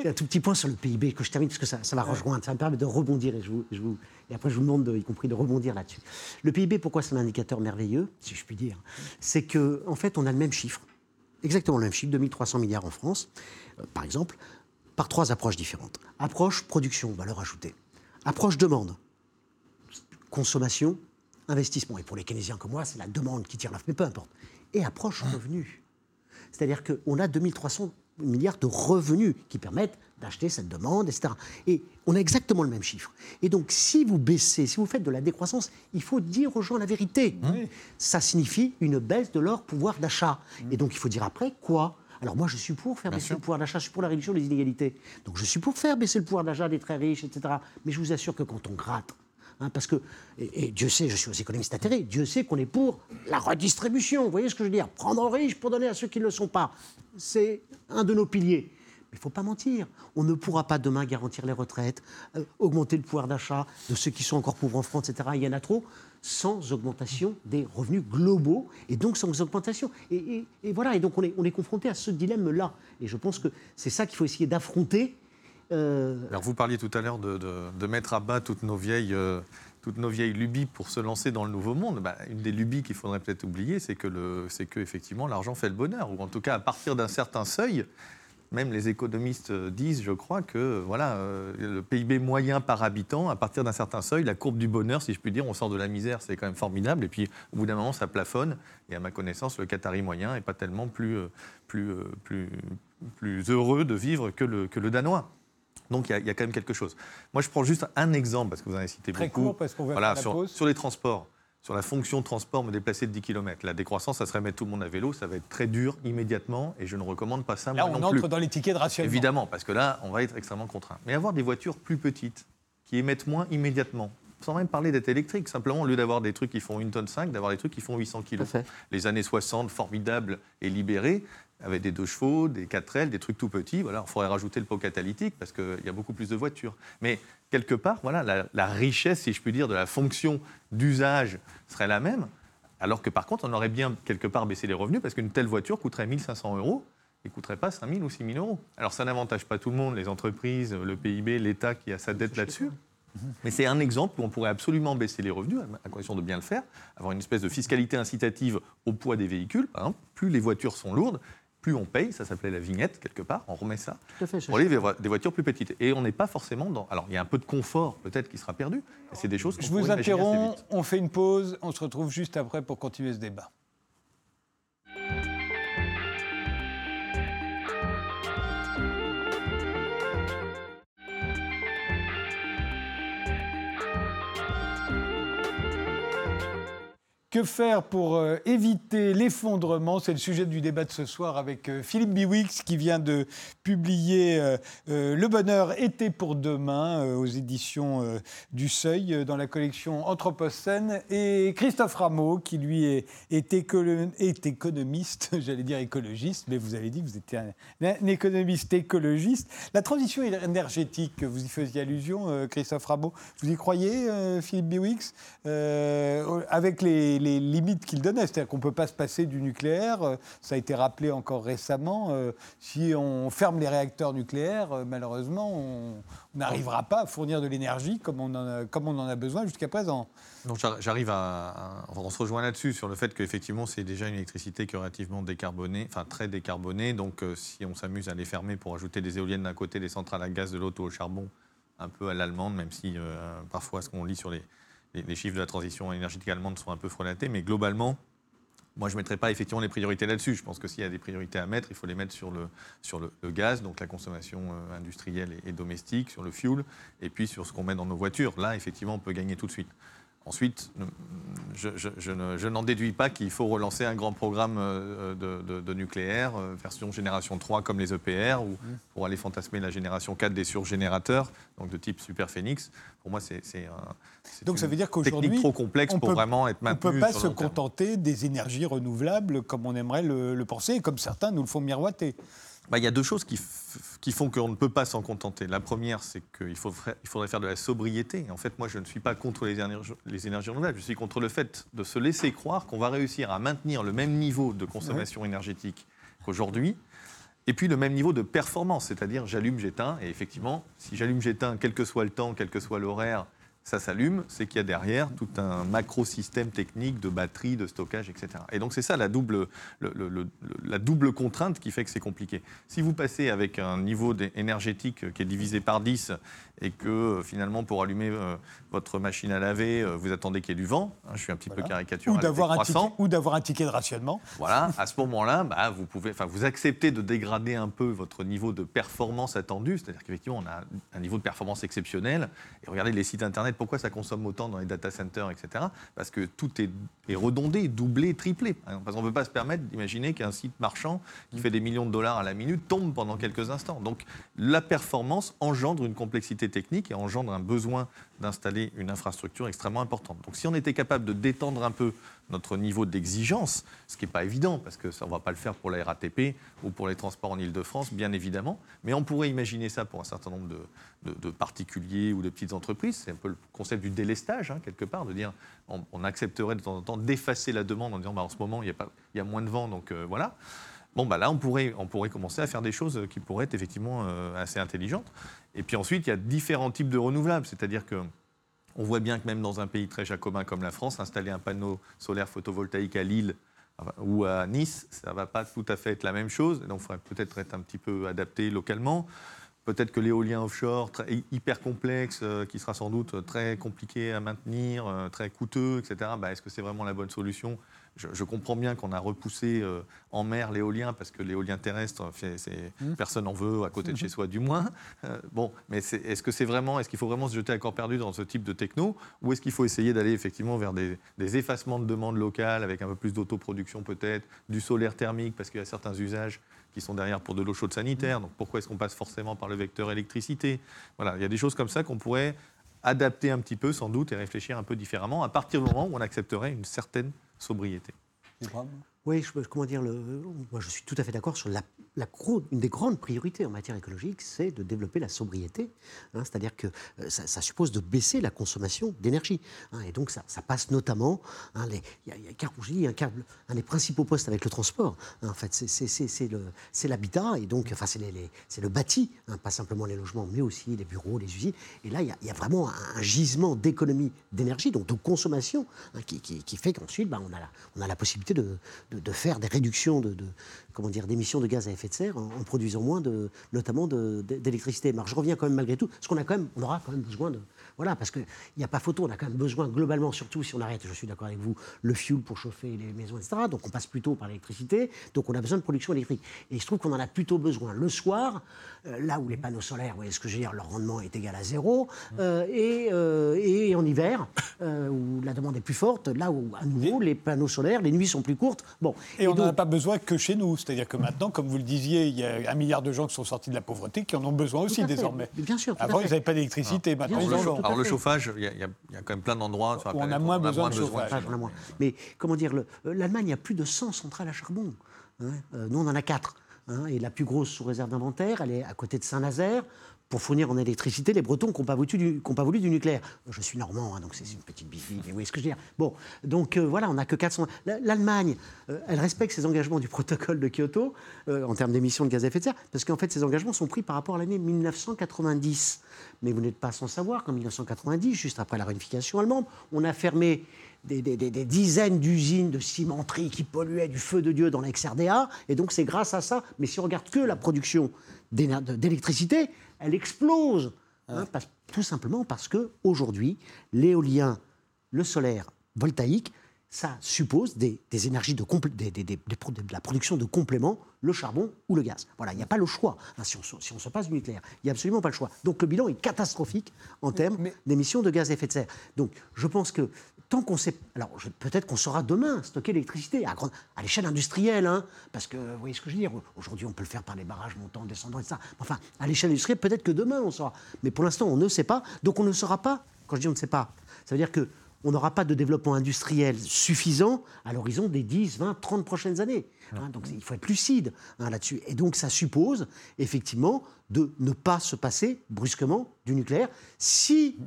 un tout petit point sur le PIB que je termine, parce que ça, ça va rejoindre, ça me permet de rebondir, et, je vous, je vous, et après je vous demande, y compris, de rebondir là-dessus. Le PIB, pourquoi c'est un indicateur merveilleux, si je puis dire C'est qu'en en fait, on a le même chiffre, exactement le même chiffre, 2300 milliards en France, euh, par exemple, par trois approches différentes. Approche production, valeur ajoutée. Approche demande, consommation, investissement. Et pour les Keynésiens comme moi, c'est la demande qui tire la mais peu importe. Et approche revenu. C'est-à-dire qu'on a 2300 milliards de revenus qui permettent d'acheter cette demande, etc. Et on a exactement le même chiffre. Et donc, si vous baissez, si vous faites de la décroissance, il faut dire aux gens la vérité. Ça signifie une baisse de leur pouvoir d'achat. Et donc, il faut dire après quoi? Alors moi, je suis pour faire baisser le pouvoir d'achat, je suis pour la réduction des inégalités. Donc je suis pour faire baisser le pouvoir d'achat des très riches, etc. Mais je vous assure que quand on gratte, Hein, parce que, et, Dieu sait, je suis aussi économiste atterré, Dieu sait qu'on est pour la redistribution. Vous voyez ce que je veux dire? Prendre aux riches pour donner à ceux qui ne le sont pas. C'est un de nos piliers. Il ne faut pas mentir. On ne pourra pas demain garantir les retraites, euh, augmenter le pouvoir d'achat de ceux qui sont encore pauvres en France, etc. Il y en a trop, sans augmentation des revenus globaux et donc sans augmentation. Et, voilà, et donc on est, on est confronté à ce dilemme-là. Et je pense que c'est ça qu'il faut essayer d'affronter euh, Alors vous parliez tout à l'heure de, mettre à bas toutes nos vieilles... Euh, toutes nos vieilles lubies pour se lancer dans le nouveau monde, bah, une des lubies qu'il faudrait peut-être oublier, c'est que, c'est que effectivement l'argent fait le bonheur, ou en tout cas à partir d'un certain seuil, même les économistes disent, je crois, que voilà, euh, le PIB moyen par habitant, à partir d'un certain seuil, la courbe du bonheur, si je puis dire, on sort de la misère, c'est quand même formidable. Et puis, au bout d'un moment, ça plafonne. Et à ma connaissance, le Qatari moyen n'est pas tellement plus, plus, plus, plus heureux de vivre que le, que le Danois. Donc il y, a quand même quelque chose. Moi, je prends juste un exemple, parce que vous en avez cité Très beaucoup. Court parce qu'on voilà, sur, sur les transports sur la fonction de transport, me déplacer de 10 km. La décroissance, ça serait mettre tout le monde à vélo, ça va être très dur immédiatement, et je ne recommande pas ça. Là, on entre dans les tickets de rationnement. Évidemment, parce que là, on va être extrêmement contraint. Mais avoir des voitures plus petites, qui émettent moins immédiatement, sans même parler d'être électrique, simplement au lieu d'avoir des trucs qui font 1 tonne 5, d'avoir des trucs qui font 800 kg. Les années 60, formidables et libérées, avec des deux chevaux, des 4 ailes, des trucs tout petits. Voilà, il faudrait rajouter le pot catalytique parce qu'il y a beaucoup plus de voitures. Mais quelque part, voilà, la, richesse, si je puis dire, de la fonction d'usage serait la même. Alors que par contre, on aurait bien quelque part baissé les revenus parce qu'une telle voiture coûterait 1500 euros et ne coûterait pas 5000 ou 6000 euros. Alors ça n'avantage pas tout le monde, les entreprises, le PIB, l'État qui a sa dette là-dessus. Mais c'est un exemple où on pourrait absolument baisser les revenus, à condition de bien le faire, avoir une espèce de fiscalité incitative au poids des véhicules. Par exemple, plus les voitures sont lourdes, plus on paye, ça s'appelait la vignette quelque part, on remet ça, pour les, des voitures plus petites. Et on n'est pas forcément dans... Alors il y a un peu de confort peut-être qui sera perdu, mais c'est des choses Je vous interromps, on fait une pause, on se retrouve juste après pour continuer ce débat. Que faire pour euh, éviter l'effondrement? C'est le sujet du débat de ce soir avec euh, Philippe Biwix qui vient de publier euh, Le bonheur été pour demain aux éditions du Seuil dans la collection Anthropocène. Et Christophe Rameau qui lui est, économiste, j'allais dire écologiste, mais vous avez dit que vous étiez un, économiste écologiste. La transition énergétique, vous y faisiez allusion, Christophe Rameau, vous y croyez, Philippe Biwix? Avec les les limites qu'il donnait. C'est-à-dire qu'on ne peut pas se passer du nucléaire. Euh, ça a été rappelé encore récemment. Euh, si on ferme les réacteurs nucléaires, euh, malheureusement, on n'arrivera pas à fournir de l'énergie comme, on en a, comme on en a besoin jusqu'à présent. Donc j'arrive à, On se rejoint là-dessus, sur le fait qu'effectivement, c'est déjà une électricité qui est relativement décarbonée, enfin très décarbonée. Donc si on s'amuse à les fermer pour ajouter des éoliennes d'un côté, des centrales à gaz de l'autre au charbon, un peu à l'allemande, même si parfois ce qu'on lit sur les, les, chiffres de la transition énergétique allemande sont un peu frelatés, mais globalement, moi, je ne mettrais pas effectivement les priorités là-dessus. Je pense que s'il y a des priorités à mettre, il faut les mettre sur le, gaz, donc la consommation euh, industrielle et, domestique, sur le fuel, et puis sur ce qu'on met dans nos voitures. Là, effectivement, on peut gagner tout de suite. Ensuite, je, n'en déduis pas qu'il faut relancer un grand programme euh, de, nucléaire, euh, version génération 3 comme les EPR, ou mmh. pour aller fantasmer la génération 4 des surgénérateurs, donc de type Super Phoenix. Pour moi, c'est un donc ça veut dire qu'aujourd'hui, trop complexe pour vraiment être maintenu. On ne peut pas se contenter des énergies renouvelables comme on aimerait le, le penser, et comme certains nous le font miroiter. Bah, il y a deux choses qui, qui font qu'on ne peut pas s'en contenter. La première, c'est qu'il faudrait, il faudrait faire de la sobriété. En fait, moi, je ne suis pas contre les énergies, les énergies renouvelables. Je suis contre le fait de se laisser croire qu'on va réussir à maintenir le même niveau de consommation énergétique qu'aujourd'hui, et puis le même niveau de performance, c'est-à-dire j'allume, j'éteins, et effectivement, si j'allume, j'éteins, quel que soit le temps, quel que soit l'horaire, ça s'allume, c'est qu'il y a derrière tout un macro-système technique de batterie, de stockage, etc. Et donc c'est ça la double, la double contrainte qui fait que c'est compliqué. Si vous passez avec un niveau énergétique qui est divisé par 10 et que finalement pour allumer euh, votre machine à laver, euh, vous attendez qu'il y ait du vent, hein, je suis un petit peu caricatural, ou d'avoir un, ticket, ou d'avoir un ticket de rationnement. Voilà, à ce moment-là, bah, vous pouvez, vous acceptez de dégrader un peu votre niveau de performance attendu, c'est-à-dire qu'effectivement on a un niveau de performance exceptionnel. Et regardez les sites internet pourquoi ça consomme autant dans les data centers, etc. Parce que tout est, redondé, doublé, triplé. Parce qu'on ne peut pas se permettre d'imaginer qu'un site marchand qui fait des millions de dollars à la minute tombe pendant quelques instants. Donc la performance engendre une complexité technique et engendre un besoin d'installer une infrastructure extrêmement importante. Donc si on était capable de détendre un peu notre niveau d'exigence, ce qui n'est pas évident, parce que ça, on ne va pas le faire pour la RATP ou pour les transports en Ile-de-France, bien évidemment, mais on pourrait imaginer ça pour un certain nombre de, particuliers ou de petites entreprises. C'est un peu le concept du délestage, hein, quelque part, de dire on, accepterait de temps en temps d'effacer la demande en disant bah, en ce moment, il y, a moins de vent, donc euh, voilà. Bon, bah là, on pourrait, on pourrait commencer à faire des choses qui pourraient être effectivement euh, assez intelligentes. Et puis ensuite, il y a différents types de renouvelables, c'est-à-dire que on voit bien que même dans un pays très jacobin comme la France, installer un panneau solaire photovoltaïque à Lille ou à Nice, ça ne va pas tout à fait être la même chose. Donc, il faudrait peut-être être un petit peu adapté localement. Peut-être que l'éolien offshore, hyper complexe, euh, qui sera sans doute très compliqué à maintenir, euh, très coûteux, etc. Bah, est-ce que c'est vraiment la bonne solution? Je, comprends bien qu'on a repoussé euh, en mer l'éolien parce que l'éolien terrestre, mmh. personne n'en veut à côté de chez soi, du moins. bon, mais est-ce que c'est vraiment, est-ce qu'il faut vraiment se jeter à corps perdu dans ce type de techno, ou est-ce qu'il faut essayer d'aller effectivement vers des, des, effacements de demande locale avec un peu plus d'autoproduction peut-être, du solaire thermique parce qu'il y a certains usages qui sont derrière pour de l'eau chaude sanitaire. Donc pourquoi est-ce qu'on passe forcément par le vecteur électricité? Voilà, il y a des choses comme ça qu'on pourrait adapter un petit peu sans doute et réfléchir un peu différemment à partir du moment où on accepterait une certaine sobriété. Oui, je, comment dire, moi je suis tout à fait d'accord sur la, une des grandes priorités en matière écologique, c'est de développer la sobriété. Hein, c'est-à-dire que euh, ça, suppose de baisser la consommation d'énergie. Hein, et donc ça, passe notamment, hein, y a, y un, des principaux postes avec le transport. en fait, c'est l'habitat et donc, enfin, c'est le bâti, pas simplement les logements, mais aussi les bureaux, les usines. Et là, il y, a vraiment un, gisement d'économie d'énergie, donc de consommation, qui, qui, fait qu'ensuite, bah, on, on a la possibilité de de, faire des réductions de, comment dire, d'émissions de gaz à effet de serre en, produisant moins, de, notamment d'électricité. Je reviens quand même malgré tout, parce qu'on a quand même, on aura quand même besoin de, voilà, parce qu'il n'y a pas photo, on a quand même besoin globalement, surtout si on arrête, je suis d'accord avec vous, le fuel pour chauffer les maisons, etc. Donc on passe plutôt par l'électricité, donc on a besoin de production électrique. Et il se trouve qu'on en a plutôt besoin le soir, euh, là où les panneaux solaires, vous voyez ce que je veux dire, leur rendement est égal à zéro, euh, euh, et, en hiver, où la demande est plus forte, là où à nouveau les panneaux solaires, les nuits sont plus courtes. Bon, et, on n'en a pas besoin que chez nous, c'est-à-dire que maintenant, comme vous le disiez, il y a un milliard de gens qui sont sortis de la pauvreté qui en ont besoin aussi désormais. Bien sûr. Avant, ils n'avaient pas d'électricité, maintenant ils en alors le chauffage, il y, a quand même plein d'endroits sur on a moins besoin de chauffage. Mais comment dire, euh, l'Allemagne a plus de 100 centrales à charbon. Hein. Euh, nous, on en a 4. Hein, et la plus grosse sous réserve d'inventaire, elle est à côté de Saint-Nazaire pour fournir en électricité les Bretons qui n'ont pas, voulu du nucléaire. Je suis normand, hein, donc c'est une petite bifide, mais vous voyez ce que je veux dire. Bon, donc euh, voilà, on n'a que 400. L'Allemagne, elle respecte ses engagements du protocole de Kyoto en termes d'émissions de gaz à effet de serre, parce qu'en fait, ces engagements sont pris par rapport à l'année 1990. Mais vous n'êtes pas sans savoir qu'en 1990, juste après la réunification allemande, on a fermé des, dizaines d'usines de cimenterie qui polluaient du feu de Dieu dans l'ex-RDA. Et donc c'est grâce à ça. Mais si on regarde que la production d'électricité, elle explose. Hein, tout simplement parce qu'aujourd'hui, l'éolien, le solaire voltaïque, ça suppose des, énergies de, de, la production de compléments, le charbon ou le gaz. Voilà, il n'y a pas le choix. Hein, si, on, si, on, se passe du nucléaire, il n'y a absolument pas le choix. Donc le bilan est catastrophique en termes d'émissions de gaz à effet de serre. Donc je pense que tant qu'on sait. Alors peut-être qu'on saura demain stocker l'électricité à, à l'échelle industrielle, hein, parce que vous voyez ce que je veux dire. Aujourd'hui, on peut le faire par les barrages montants, descendants, etc. Enfin, à l'échelle industrielle, peut-être que demain on saura. Mais pour l'instant, on ne sait pas. Donc on ne saura pas. Quand je dis on ne sait pas, ça veut dire que on n'aura pas de développement industriel suffisant à l'horizon des 10, 20, 30 prochaines années. Hein. donc il faut être lucide hein, là-dessus. Et donc ça suppose effectivement de ne pas se passer brusquement du nucléaire si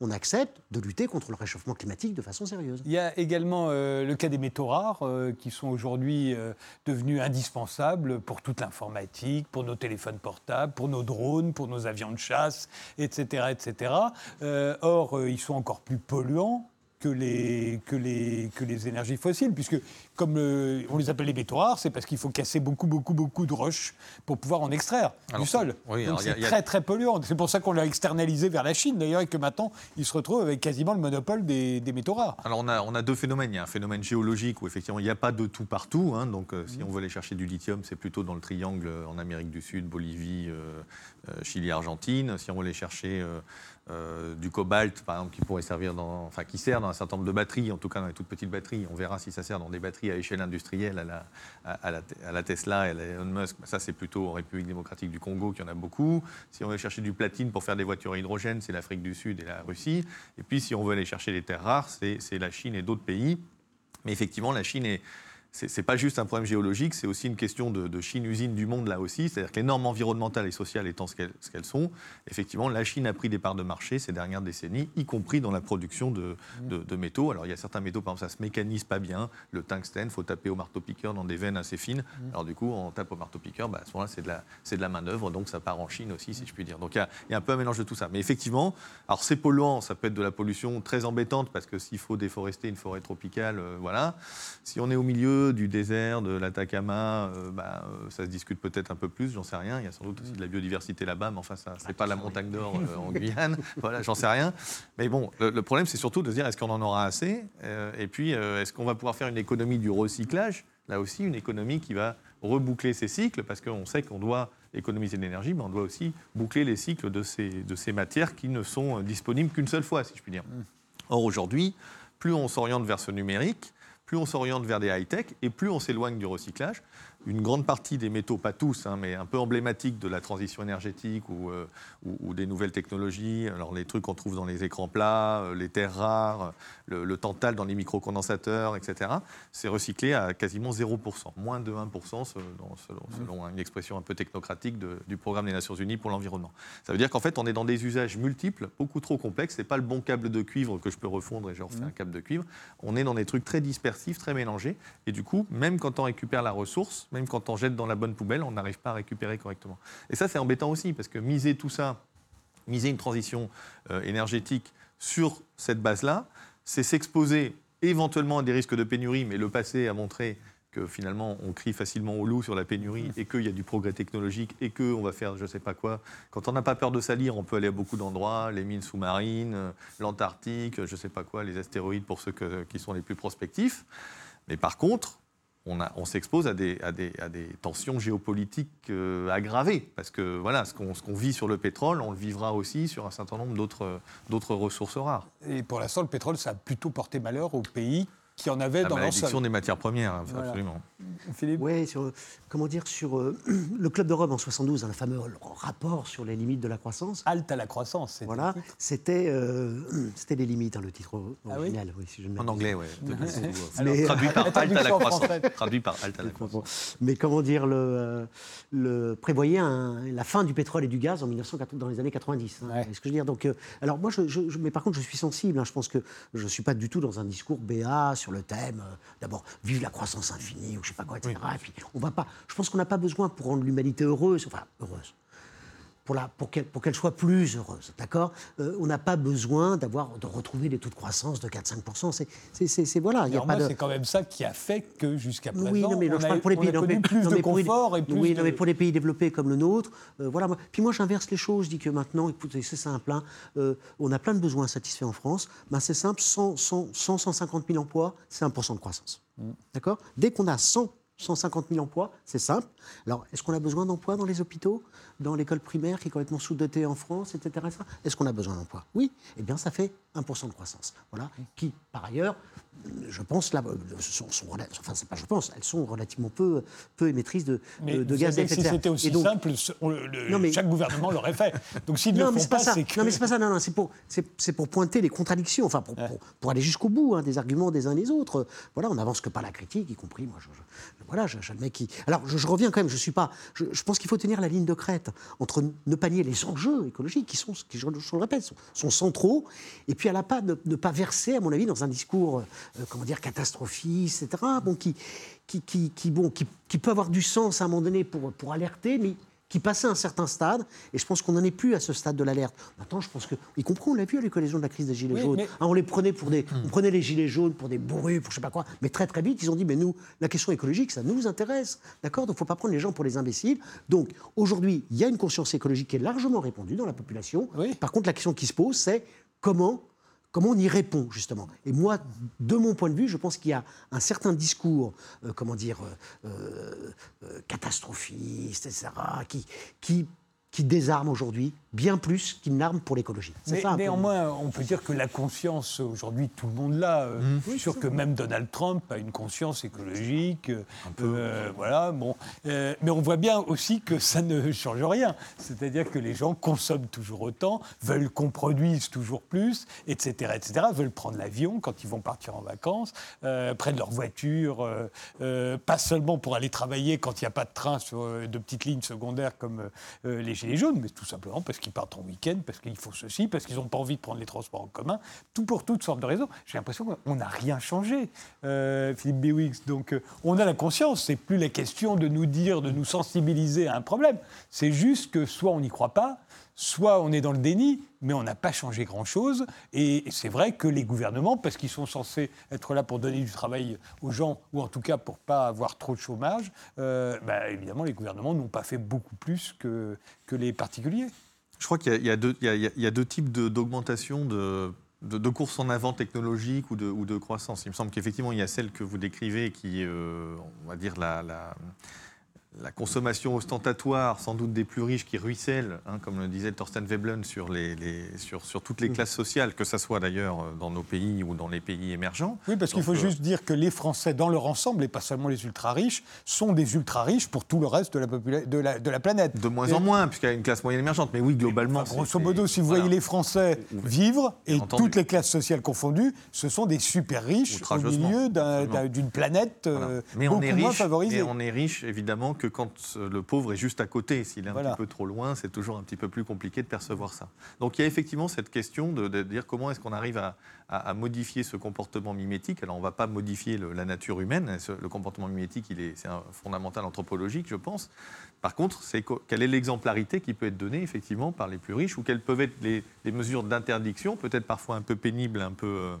on accepte de lutter contre le réchauffement climatique de façon sérieuse. Il y a également euh, le cas des métaux rares euh, qui sont aujourd'hui euh, devenus indispensables pour toute l'informatique, pour nos téléphones portables, pour nos drones, pour nos avions de chasse, etc. etc. or, ils sont encore plus polluants que les, que les, que les énergies fossiles, puisque comme euh, on les appelle les métaux rares, c'est parce qu'il faut casser beaucoup, beaucoup, beaucoup de roches pour pouvoir en extraire du sol. Donc c'est très, très polluant. C'est pour ça qu'on l'a externalisé vers la Chine, d'ailleurs, et que maintenant, il se retrouve avec quasiment le monopole des, des, métaux rares. Alors on a, on a deux phénomènes. Il y a un phénomène géologique où effectivement, il n'y a pas de tout partout. Hein. donc euh, si mmh. on veut aller chercher du lithium, c'est plutôt dans le triangle en Amérique du Sud, Bolivie, euh, Chili, Argentine. Si on veut aller chercher euh, du cobalt, par exemple, qui pourrait servir dans, enfin, qui sert dans un certain nombre de batteries, en tout cas dans les toutes petites batteries. On verra si ça sert dans des batteries à échelle industrielle, à la, à, la, Tesla et à la Elon Musk. Ça, c'est plutôt en République démocratique du Congo qu'il y en a beaucoup. Si on veut chercher du platine pour faire des voitures à hydrogène, c'est l'Afrique du Sud et la Russie. Et puis, si on veut aller chercher les terres rares, c'est la Chine et d'autres pays. Mais effectivement, la Chine est, c'est pas juste un problème géologique, c'est aussi une question de, Chine-usine du monde là aussi. C'est-à-dire que les normes environnementales et sociales étant ce qu'elles sont, effectivement, la Chine a pris des parts de marché ces dernières décennies, y compris dans la production de, métaux. Alors il y a certains métaux, par exemple, ça se mécanise pas bien. Le tungstène, faut taper au marteau-piqueur dans des veines assez fines. Mm. Alors du coup, on tape au marteau-piqueur, bah, à ce moment-là, c'est de la, de la main-d'œuvre, donc ça part en Chine aussi, si je puis dire. Donc il y, a, un peu un mélange de tout ça. Mais effectivement, alors c'est polluant, ça peut être de la pollution très embêtante parce que s'il faut déforester une forêt tropicale, euh, voilà. Si on est au milieu du désert de l'Atacama, bah, ça se discute peut-être un peu plus, j'en sais rien. Il y a sans doute aussi de la biodiversité là-bas, mais enfin, ça, c'est pas la montagne d'or en Guyane. voilà, j'en sais rien. Mais bon, le, problème, c'est surtout de se dire est-ce qu'on en aura assez Et puis, est-ce qu'on va pouvoir faire une économie du recyclage? Là aussi, une économie qui va reboucler ces cycles, parce qu'on sait qu'on doit économiser de l'énergie, mais on doit aussi boucler les cycles de ces, de ces matières qui ne sont disponibles qu'une seule fois, si je puis dire. Mm. Or, aujourd'hui, plus on s'oriente vers ce numérique, plus on s'oriente vers des high-tech et plus on s'éloigne du recyclage une grande partie des métaux, pas tous, hein, mais un peu emblématiques de la transition énergétique euh, ou, des nouvelles technologies. Alors les trucs qu'on trouve dans les écrans plats, euh, les terres rares, le, le tantal dans les microcondensateurs, etc., c'est recyclé à quasiment 0%, moins de 1% selon, selon, une expression un peu technocratique du programme des Nations Unies pour l'environnement. Ça veut dire qu'en fait, on est dans des usages multiples, beaucoup trop complexes. Ce n'est pas le bon câble de cuivre que je peux refondre et je refais un câble de cuivre. On est dans des trucs très dispersifs, très mélangés. Et du coup, même quand on récupère la ressource, même quand on jette dans la bonne poubelle, on n'arrive pas à récupérer correctement. Et ça, c'est embêtant aussi, parce que miser tout ça, miser une transition euh, énergétique sur cette base-là, c'est s'exposer éventuellement à des risques de pénurie, mais le passé a montré que finalement on crie facilement au loup sur la pénurie et qu'il y a du progrès technologique et qu'on va faire je ne sais pas quoi. Quand on n'a pas peur de salir, on peut aller à beaucoup d'endroits, les mines sous-marines, euh, l'Antarctique, je ne sais pas quoi, les astéroïdes pour ceux qui sont les plus prospectifs. Mais par contre, on, s'expose à des, tensions géopolitiques euh, aggravées. Parce que voilà, ce qu'on vit sur le pétrole, on le vivra aussi sur un certain nombre d'autres ressources rares. Et pour l'instant, le pétrole, ça a plutôt porté malheur aux pays qui en avait ah dans L'addiction des matières premières, absolument. Philippe Oui, sur, comment dire, sur euh, le Club de Rome en 72, un fameux rapport sur les limites de la croissance. Halte à la croissance, Voilà, c'était euh, c'était les limites, hein, le titre ah original, oui, si je En anglais, oui. traduit par Halte à la croissance. Traduit par Halte à la croissance. Mais comment dire, le, le prévoyait la fin du pétrole et du gaz en 1980, dans les années 90. Hein, ce que je veux dire Donc, euh, alors moi, je, mais par contre, je suis sensible. Hein, je pense que je ne suis pas du tout dans un discours BA sur le thème, euh, d'abord, vive la croissance infinie, ou je sais pas quoi, etc. Et puis, on va pas, je pense qu'on n'a pas besoin pour rendre l'humanité heureuse, enfin, heureuse, pour, qu'elle soit plus heureuse. D'accord? Euh, On n'a pas besoin d'avoir de retrouver des taux de croissance de 4-5%. C'est voilà. C'est quand même ça qui a fait que jusqu'à présent, oui, mais on, a, pour les pays, plus de confort et plus oui, de... mais pour les pays développés comme le nôtre, euh, voilà. Puis moi, j'inverse les choses. Je dis que maintenant, écoutez, c'est simple. Hein, euh, on a plein de besoins satisfaits en France. Ben, c'est simple. 100, 100, 150 000 emplois, c'est 1% de croissance. Mm. D'accord? Dès qu'on a 100 150 000 emplois, c'est simple. Alors, est-ce qu'on a besoin d'emplois dans les hôpitaux, dans l'école primaire qui est complètement sous-dotée en France, etc. Est-ce qu'on a besoin d'emplois Oui. Eh bien, ça fait 1% de croissance. Voilà. Qui, par ailleurs, je pense, là, sont, enfin, c'est pas je pense, elles sont relativement peu, peu émettrices de, de, gaz à effet de serre. Si c'était aussi simple, chaque gouvernement l'aurait fait. Donc s'ils ne le font pas, c'est que... Non, mais c'est pas ça, non, non c'est pour, pour pointer les contradictions, enfin, pour, pour, aller jusqu'au bout hein, des arguments des uns et des autres. Voilà, on n'avance que par la critique, y compris, moi, je, voilà, j'admets qui... Alors, je, reviens quand même, je suis pas... Je, pense qu'il faut tenir la ligne de crête entre ne pas nier les enjeux écologiques, qui sont, je, le répète, sont, centraux, et puis à la pas, ne, pas verser, à mon avis, dans un discours euh, comment dire, catastrophiste, etc., bon, qui, qui, qui, bon, qui, qui, peut avoir du sens à un moment donné pour, pour alerter, mais qui passait un certain stade, et je pense qu'on n'en est plus à ce stade de l'alerte. Maintenant, je pense que, y compris, on l'a vu à l'écologie de la crise des Gilets jaunes, hein, on les prenait pour des, on prenait les Gilets jaunes pour des bourrus, pour je sais pas quoi, mais très très vite, ils ont dit, mais nous, la question écologique, ça nous intéresse, d'accord? Donc, il ne faut pas prendre les gens pour les imbéciles. Donc, aujourd'hui, il y a une conscience écologique qui est largement répandue dans la population. Par contre, la question qui se pose, c'est comment Comment on y répond, justement Et moi, de mon point de vue, je pense qu'il y a un certain discours, euh, comment dire, euh, euh, catastrophiste, etc., qui, qui qui désarme aujourd'hui bien plus qu'il n'arme pour l'écologie. néanmoins, on peut dire que la conscience, aujourd'hui, tout le monde l'a. Euh, mmh. Je suis sûr que même Donald Trump a une conscience écologique. Un peu. Euh, voilà, bon. Euh, mais on voit bien aussi que ça ne change rien. C'est-à-dire que les gens consomment toujours autant, veulent qu'on produise toujours plus, etc., etc., veulent prendre l'avion quand ils vont partir en vacances, prennent leur voiture, pas seulement pour aller travailler quand il n'y a pas de train sur de petites lignes secondaires comme les Gilets mais tout simplement parce qu'ils partent en week-end, parce qu'il faut ceci, parce qu'ils n'ont pas envie de prendre les transports en commun, tout pour toutes sortes de raisons. J'ai l'impression qu'on n'a rien changé, euh, Philippe Biwix. Donc euh, on a la conscience, c'est plus la question de nous dire, de nous sensibiliser à un problème. C'est juste que soit on n'y croit pas, soit on est dans le déni, mais on n'a pas changé grand-chose. Et c'est vrai que les gouvernements, parce qu'ils sont censés être là pour donner du travail aux gens, ou en tout cas pour pas avoir trop de chômage, euh, bah, évidemment, les gouvernements n'ont pas fait beaucoup plus que, que les particuliers. Je crois qu'il y, a deux types d'augmentation de, de, courses en avant technologique ou de, croissance. Il me semble qu'effectivement, il y a celle que vous décrivez qui, euh, on va dire, la consommation ostentatoire, sans doute des plus riches, qui ruisselle, hein, comme le disait Thorsten Veblen, sur, les, sur, sur, toutes les mm. classes sociales, que ce soit d'ailleurs euh, dans nos pays ou dans les pays émergents. Oui, parce qu'il faut euh, juste dire que les Français, dans leur ensemble, et pas seulement les ultra-riches, sont des ultra-riches pour tout le reste de la, de la, de la planète. De moins en moins, puisqu'il y a une classe moyenne émergente. Mais oui, globalement. grosso modo, si vous voyez les Français vivre, et toutes les classes sociales confondues, ce sont des super riches au milieu d'une planète euh, mais on est riche, moins favorisée. Et on est riche, évidemment, que quand le pauvre est juste à côté. S'il est un petit peu trop loin, c'est toujours un petit peu plus compliqué de percevoir ça. Donc il y a effectivement cette question de, dire comment est-ce qu'on arrive à, modifier ce comportement mimétique. Alors on ne va pas modifier la nature humaine. Le comportement mimétique, c'est un fondamental anthropologique, je pense. Par contre, c'est quelle est l'exemplarité qui peut être donnée effectivement par les plus riches ou quelles peuvent être les, mesures d'interdiction, peut-être parfois un peu pénibles, un peu, euh,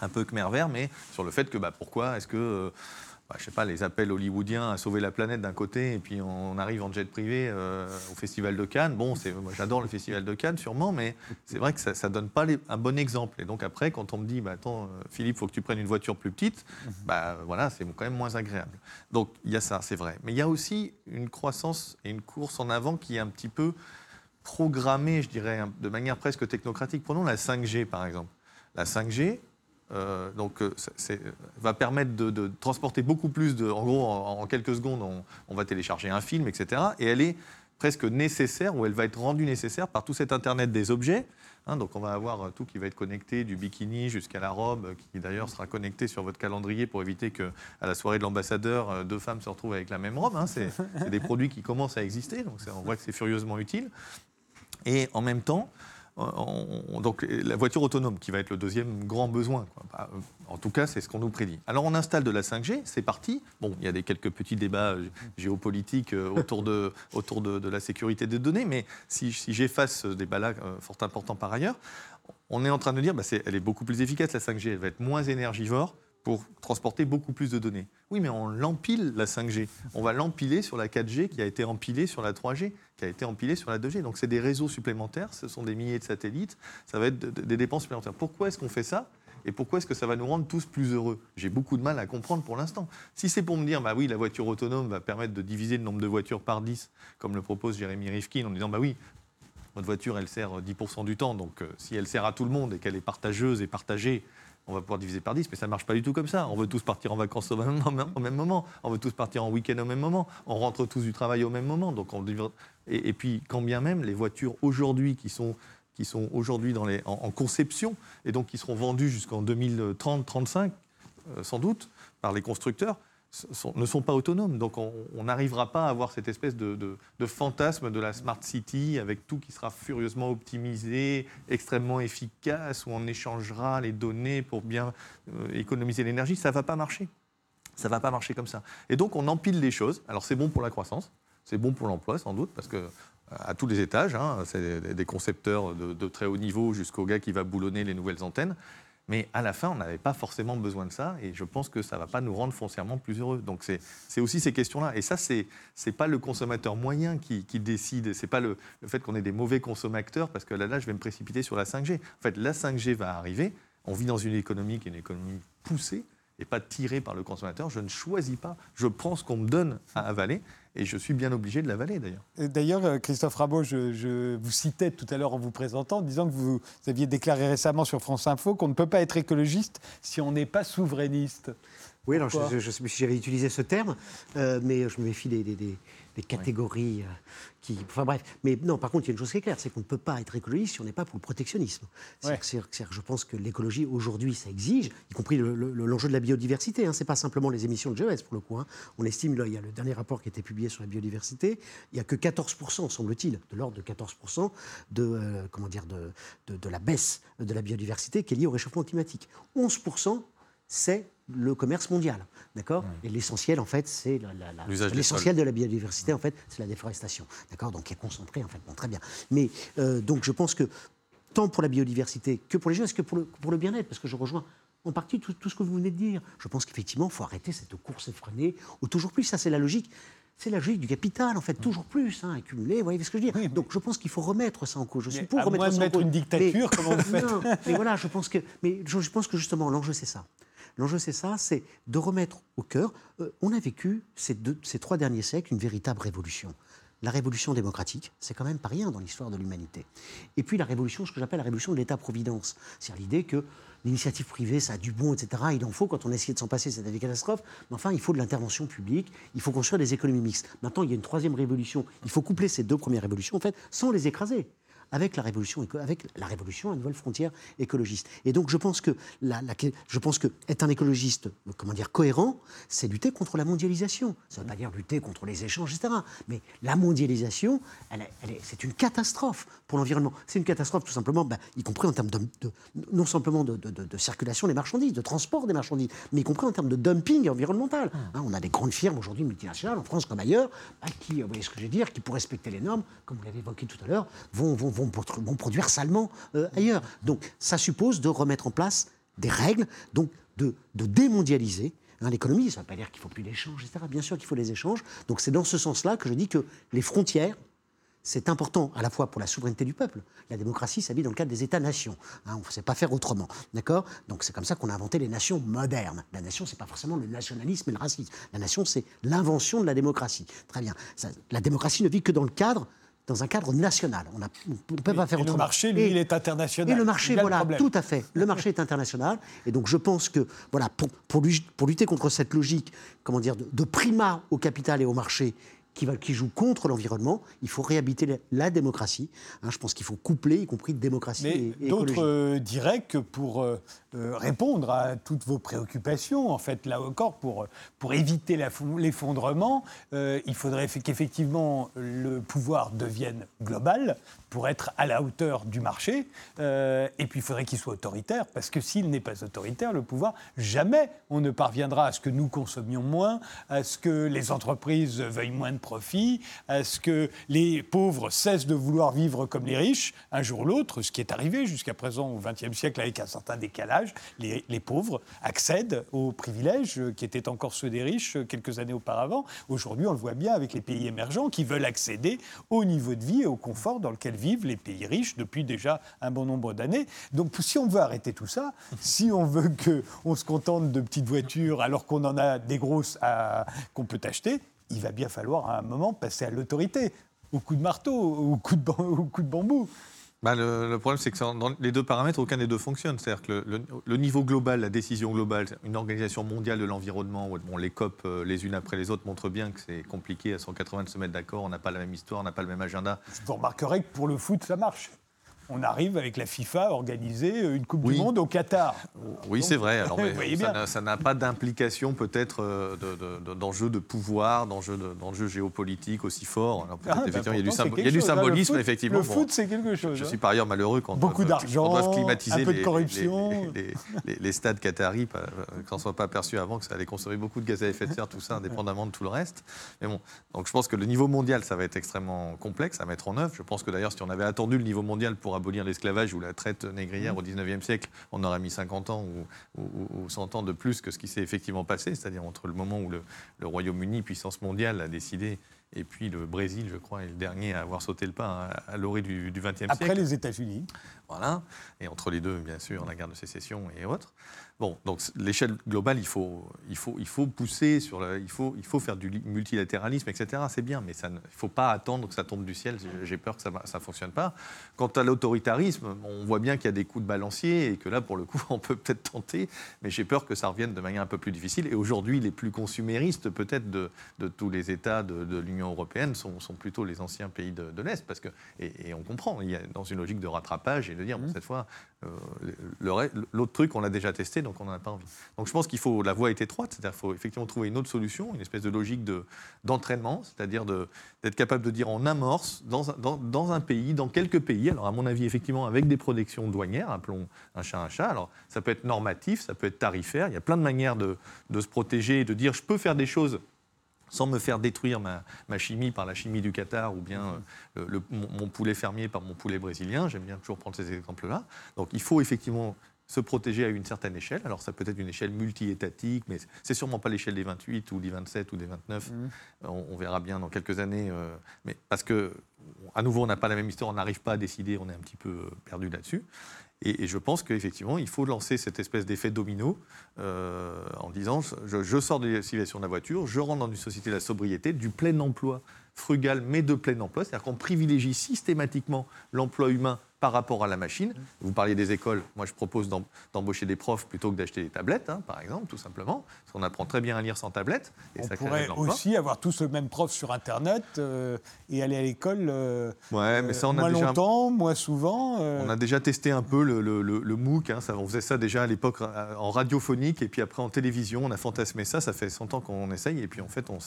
un peu mais sur le fait que bah, pourquoi est-ce que euh, je sais pas, les appels hollywoodiens à sauver la planète d'un côté, et puis on arrive en jet privé euh, au Festival de Cannes. Bon, moi j'adore le Festival de Cannes, sûrement, mais c'est vrai que ça ne donne pas un bon exemple. Et donc après, quand on me dit, bah, attends, euh, Philippe, il faut que tu prennes une voiture plus petite, mhm. bah, voilà, c'est quand même moins agréable. Donc il y a ça, c'est vrai. Mais il y a aussi une croissance et une course en avant qui est un petit peu programmée, je dirais, de manière presque technocratique. Prenons la 5G, par exemple. La 5G, euh, donc, euh, ça va permettre de, transporter beaucoup plus de. En gros, en, quelques secondes, on, va télécharger un film, etc. Et elle est presque nécessaire, ou elle va être rendue nécessaire par tout cet Internet des objets. Hein. donc, on va avoir tout qui va être connecté, du bikini jusqu'à la robe, qui d'ailleurs sera connecté sur votre calendrier pour éviter que, à la soirée de l'ambassadeur, euh, deux femmes se retrouvent avec la même robe. Hein. C'est des produits qui commencent à exister, donc on voit que c'est furieusement utile. Et en même temps, donc la voiture autonome qui va être le deuxième grand besoin. Bah, en tout cas, c'est ce qu'on nous prédit. Alors on installe de la 5G, c'est parti. Bon, il y a des quelques petits débats géopolitiques euh, autour, de, autour de, la sécurité des données, mais si, j'efface ce débat-là, euh, fort important par ailleurs, on est en train de dire, bah, elle est beaucoup plus efficace la 5G, elle va être moins énergivore, pour transporter beaucoup plus de données. Oui, mais on l'empile, la 5G. On va l'empiler sur la 4G qui a été empilée sur la 3G, qui a été empilée sur la 2G. Donc c'est des réseaux supplémentaires, ce sont des milliers de satellites, ça va être des dépenses supplémentaires. Pourquoi est-ce qu'on fait ça? Et pourquoi est-ce que ça va nous rendre tous plus heureux? J'ai beaucoup de mal à comprendre pour l'instant. Si c'est pour me dire, bah oui, la voiture autonome va permettre de diviser le nombre de voitures par 10, comme le propose Jérémy Rifkin, en disant, bah oui, votre voiture, elle sert 10% du temps, donc euh, si elle sert à tout le monde et qu'elle est partageuse et partagée, on va pouvoir diviser par 10, mais ça ne marche pas du tout comme ça. On veut tous partir en vacances au même, moment, on veut tous partir en week-end au même moment, on rentre tous du travail au même moment. Donc on, et, puis, quand bien même, les voitures aujourd'hui qui sont, qui sont aujourd'hui en, en, conception et donc qui seront vendues jusqu'en 2030-35, euh, sans doute, par les constructeurs, ne sont pas autonomes. Donc on n'arrivera pas à avoir cette espèce de, fantasme de la smart city avec tout qui sera furieusement optimisé, extrêmement efficace, où on échangera les données pour bien euh, économiser l'énergie. Ça ne va pas marcher. Ça ne va pas marcher comme ça. Et donc on empile les choses. Alors c'est bon pour la croissance, c'est bon pour l'emploi sans doute, parce que euh, à tous les étages, hein, c'est des concepteurs de, de, très haut niveau jusqu'au gars qui va boulonner les nouvelles antennes. Mais à la fin, on n'avait pas forcément besoin de ça, et je pense que ça ne va pas nous rendre foncièrement plus heureux. Donc c'est aussi ces questions-là. Et ça, ce n'est pas le consommateur moyen qui, décide, ce n'est pas le, fait qu'on ait des mauvais consommateurs, parce que là, là, je vais me précipiter sur la 5G. En fait, la 5G va arriver, on vit dans une économie qui est une économie poussée, et pas tirée par le consommateur. Je ne choisis pas, je prends ce qu'on me donne à avaler, et je suis bien obligé de l'avaler d'ailleurs. D'ailleurs, euh, Christophe Rabot, je, vous citais tout à l'heure en vous présentant, disant que vous, aviez déclaré récemment sur France Info qu'on ne peut pas être écologiste si on n'est pas souverainiste. Oui, alors j'ai utilisé ce terme, euh, mais je me méfie des, des catégories euh, qui. Enfin bref. Mais non, par contre, il y a une chose qui est claire c'est qu'on ne peut pas être écologiste si on n'est pas pour le protectionnisme. je pense que l'écologie, aujourd'hui, ça exige, y compris l'enjeu de la biodiversité. Hein. Ce n'est pas simplement les émissions de GES, pour le coup. Hein. On estime, là, il y a le dernier rapport qui a été publié sur la biodiversité, il n'y a que 14%, semble-t-il, de l'ordre de 14% de, euh, comment dire, de, de, de la baisse de la biodiversité qui est liée au réchauffement climatique. 11% c'est le commerce mondial. D'accord Et l'essentiel, en fait, c'est l'essentiel de la biodiversité, en fait, c'est la déforestation. D'accord Donc, qui est concentré, en fait. Bon, très bien. Mais euh, donc, je pense que tant pour la biodiversité que pour les jeunes, est-ce que pour le, pour le bien-être? Parce que je rejoins en partie tout, tout, ce que vous venez de dire. Je pense qu'effectivement, il faut arrêter cette course effrénée au toujours plus. Ça, c'est la logique. C'est la logique du capital, en fait, toujours plus, hein, accumulé, vous voyez ce que je veux dire Donc je pense qu'il faut remettre ça en cause. Je suis pour remettre ça en cause. une dictature, comment vous faites Mais voilà, je pense que, mais je pense que justement, l'enjeu, c'est ça. L'enjeu, c'est ça, c'est de remettre au cœur. Euh, on a vécu ces, trois derniers siècles une véritable révolution. La révolution démocratique, c'est quand même pas rien dans l'histoire de l'humanité. Et puis la révolution, ce que j'appelle la révolution de l'État-providence. C'est-à-dire l'idée que l'initiative privée, ça a du bon, etc. Il en faut quand on essaie de s'en passer, c'est des catastrophes. Mais enfin, il faut de l'intervention publique, il faut construire des économies mixtes. Maintenant, il y a une troisième révolution. Il faut coupler ces deux premières révolutions, en fait, sans les écraser avec la révolution, avec la révolution à nouvelle frontière écologiste. Et donc je pense que, la, je pense que être un écologiste, comment dire, cohérent, c'est lutter contre la mondialisation. Ça ne veut pas dire lutter contre les échanges, etc. Mais la mondialisation, elle, c'est une catastrophe pour l'environnement. C'est une catastrophe tout simplement, bah, y compris en termes de, non simplement de, circulation des marchandises, de transport des marchandises, mais y compris en termes de dumping environnemental. Mmh. Hein, on a des grandes firmes aujourd'hui multinationales, en France comme ailleurs, bah, qui, vous voyez ce que je veux dire, qui pour respecter les normes, comme vous l'avez évoqué tout à l'heure, vont, vont vont, produire salement euh, ailleurs. Donc ça suppose de remettre en place des règles, donc de, démondialiser hein, l'économie. Ça ne veut pas dire qu'il ne faut plus d'échanges, etc. Bien sûr qu'il faut les échanges. Donc c'est dans ce sens-là que je dis que les frontières, c'est important à la fois pour la souveraineté du peuple. La démocratie s'habille dans le cadre des États-nations. Hein, on ne sait pas faire autrement. D'accord? Donc c'est comme ça qu'on a inventé les nations modernes. La nation, ce n'est pas forcément le nationalisme et le racisme. La nation, c'est l'invention de la démocratie. Très bien. la démocratie ne vit que dans le cadre dans un cadre national. On ne peut pas faire et autrement. Le marché, lui, il est international. Et le marché, voilà, tout à fait. Le marché est international. Et donc, je pense que, voilà, pour, pour, lutter contre cette logique, comment dire, de, de primat au capital et au marché qui, va, qui joue contre l'environnement. Il faut réhabiter la, démocratie. Hein, je pense qu'il faut coupler, y compris démocratie et, et D'autres euh, diraient que pour euh, euh, répondre à toutes vos préoccupations, en fait, là encore, pour, pour éviter l'effondrement, il faudrait qu'effectivement le pouvoir devienne global pour être à la hauteur du marché. et puis il faudrait qu'il soit autoritaire, parce que s'il n'est pas autoritaire, le pouvoir, jamais on ne parviendra à ce que nous consommions moins, à ce que les entreprises veuillent moins de profit, à ce que les pauvres cessent de vouloir vivre comme les riches, un jour ou l'autre, ce qui est arrivé jusqu'à présent au XXe siècle avec un certain décalage, les, pauvres accèdent aux privilèges qui étaient encore ceux des riches quelques années auparavant. Aujourd'hui, on le voit bien avec les pays émergents qui veulent accéder au niveau de vie et au confort dans lequel vivent les pays riches depuis déjà un bon nombre d'années. Donc si on veut arrêter tout ça, si on veut qu'on se contente de petites voitures alors qu'on en a des grosses qu'on peut acheter, il va bien falloir à un moment passer à l'autorité, au coup de marteau, au coup de, coup de bambou. Bah, le, problème, c'est que dans les deux paramètres, aucun des deux fonctionne. C'est-à-dire que le, niveau global, la décision globale, une organisation mondiale de l'environnement, bon, les COP, euh, les unes après les autres, montrent bien que c'est compliqué à 180 de se mettre d'accord, on n'a pas la même histoire, on n'a pas le même agenda. Vous remarquerez que pour le foot, ça marche on arrive avec la FIFA à organiser une Coupe du Monde au Qatar. Oui, c'est vrai. Alors, ça n'a pas d'implication peut-être euh, d'enjeux de, pouvoir, d'enjeux géopolitiques aussi forts. Ah, bah, il y a du, symbolisme, effectivement. Le foot, c'est quelque chose. Je suis par ailleurs malheureux quand Beaucoup d'argent, climatiser un peu de corruption. Les, stades qataris, euh, qu'on ne soit pas aperçu avant que ça allait consommer beaucoup de gaz à effet de serre, tout ça, indépendamment de tout le reste. Mais bon, donc je pense que le niveau mondial, ça va être extrêmement complexe à mettre en œuvre. Je pense que d'ailleurs, si on avait attendu le niveau mondial pour abolir l'esclavage ou la traite négrière au 19e siècle, on aurait mis 50 ans ou, 100 ans de plus que ce qui s'est effectivement passé, c'est-à-dire entre le moment où le, Royaume-Uni, puissance mondiale, a décidé et puis le Brésil, je crois, est le dernier à avoir sauté le pas à, l'orée du XXe siècle. Après les États-Unis. Voilà. Et entre les deux, bien sûr, la guerre de sécession et autres. Bon, donc l'échelle globale, il faut, il, faut, il faut pousser sur il, faut, il faut faire du multilatéralisme, etc. C'est bien, mais ça il ne faut pas attendre que ça tombe du ciel. J'ai peur que ça ne fonctionne pas. Quant à l'autoritarisme, on voit bien qu'il y a des coups de balancier et que là, pour le coup, on peut peut-être tenter, mais j'ai peur que ça revienne de manière un peu plus difficile. Et aujourd'hui, les plus consuméristes, peut-être, de, de, tous les États de, de l'Union européenne sont, plutôt les anciens pays de, l'Est, parce que et, on comprend, il y a dans une logique de rattrapage et de dire bon, mmh. cette fois euh, l'autre truc on l'a déjà testé, donc on n'en a pas envie. Donc je pense qu'il faut la voie est étroite, c'est-à-dire qu'il faut effectivement trouver une autre solution, une espèce de logique d'entraînement, c'est-à-dire d'être capable de dire en amorce dans, dans, dans, un pays, dans quelques pays. Alors à mon avis effectivement avec des protections douanières, appelons un chat un chat. Alors ça peut être normatif, ça peut être tarifaire. Il y a plein de manières de, de se protéger et de dire je peux faire des choses sans me faire détruire ma, chimie par la chimie du Qatar ou bien euh, le, mon, poulet fermier par mon poulet brésilien. J'aime bien toujours prendre ces exemples-là. Donc il faut effectivement se protéger à une certaine échelle. Alors ça peut être une échelle multi-étatique, mais c'est sûrement pas l'échelle des 28 ou des 27 ou des 29. Mmh. On, verra bien dans quelques années. Euh, mais parce que, à nouveau, on n'a pas la même histoire, on n'arrive pas à décider, on est un petit peu euh, perdu là-dessus. Et, je pense qu'effectivement, il faut lancer cette espèce d'effet domino euh, en disant je, sors de la civilisation de la voiture, je rentre dans une société de la sobriété, du plein emploi frugal, mais de plein emploi. C'est-à-dire qu'on privilégie systématiquement l'emploi humain par rapport à la machine. Vous parliez des écoles, moi je propose d'embaucher des profs plutôt que d'acheter des tablettes, hein, par exemple, tout simplement. Parce qu'on apprend très bien à lire sans tablette. Et On pourrait aussi avoir tous le même prof sur Internet euh, et aller à l'école euh, ouais, mais ça, on a moins déjà, longtemps, moins souvent. Euh. On a déjà testé un peu le, le, MOOC, hein, ça, on faisait ça déjà à l'époque en radiophonique et puis après en télévision, on a fantasmé ça, ça fait 100 ans qu'on essaye et puis en fait, on,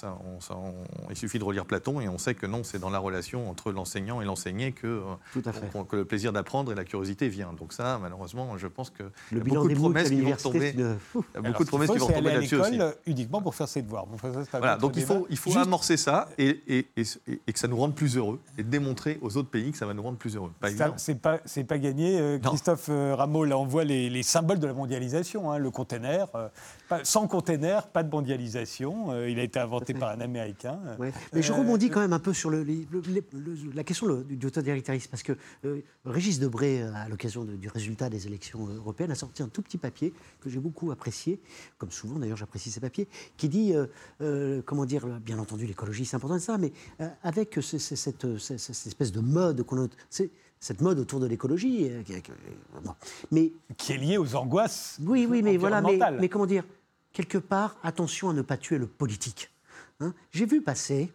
il suffit de relire Platon et on sait que non, c'est dans la relation entre l'enseignant et l'enseigné que, que le plaisir d'apprendre et la curiosité vient. Donc ça, malheureusement, je pense que le y a beaucoup de promesses qui vont tomber. beaucoup de promesses qui vont tomber là-dessus aussi. uniquement pour faire ses devoirs. voilà, donc il faut, il faut amorcer ça et, et, et, que ça nous rende plus heureux et démontrer aux autres pays que ça va nous rendre plus heureux. C'est pas, c'est pas gagné. Euh, Christophe euh, Rameau, là, on voit les, les symboles de la mondialisation. Hein, le container, euh, sans container, pas de mondialisation. il a été inventé par un Américain. Mais je rebondis quand même un peu sur le, la question du totalitarisme parce que Régis euh, à l'occasion du résultat des élections européennes, a sorti un tout petit papier que j'ai beaucoup apprécié, comme souvent d'ailleurs j'apprécie ces papiers, qui dit, euh, euh, comment dire, bien entendu l'écologie c'est important ça, mais avec cette, espèce de mode qu'on a, cette mode autour de l'écologie, mais qui est liée aux angoisses. Oui, oui, mais voilà, mais, comment dire, quelque part, attention à ne pas tuer le politique. Hein. J'ai vu passer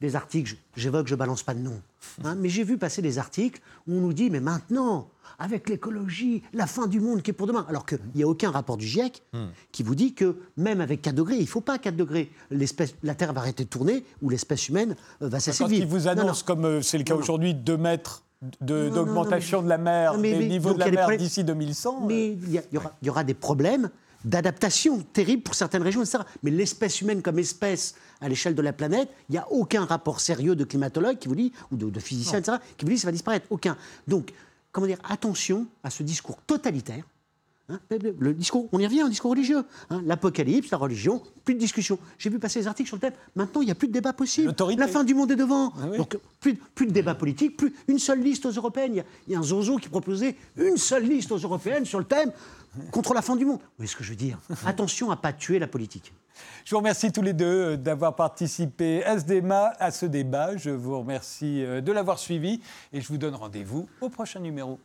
des articles, j'évoque, je balance pas de nom, hein, mais j'ai vu passer des articles où on nous dit, mais maintenant, avec l'écologie, la fin du monde qui est pour demain, alors qu'il n'y a aucun rapport du GIEC hmm. qui vous dit que même avec 4 degrés, il ne faut pas 4 degrés, la Terre va arrêter de tourner ou l'espèce humaine euh, va cesser de vivre. Quand vous annonce, comme euh, c'est le cas aujourd'hui, 2 mètres d'augmentation de, la mer, des niveaux de la mer d'ici 2100. Mais euh, il y, y, aura des problèmes d'adaptation terribles pour certaines régions, etc. Mais l'espèce humaine comme espèce à l'échelle de la planète, il n'y a aucun rapport sérieux de climatologue qui vous dit, ou de, physicien, etc., qui vous dit que ça va disparaître. Aucun. Donc, comment dire, attention à ce discours totalitaire. Hein. le discours, on y revient, un discours religieux. Hein. L'apocalypse, la religion, plus de discussion. J'ai vu passer des articles sur le thème. Maintenant, il n'y a plus de débat possible. La fin du monde est devant. Ah Donc, plus, plus, de débat politique, plus une seule liste aux européennes. Il y, a, il y a un zozo qui proposait une seule liste aux européennes sur le thème contre la fin du monde. Vous voyez ce que je veux dire? Attention à ne pas tuer la politique. Je vous remercie tous les deux euh, d'avoir participé à ce, débat, à ce débat. Je vous remercie euh, de l'avoir suivi et je vous donne rendez-vous au prochain numéro.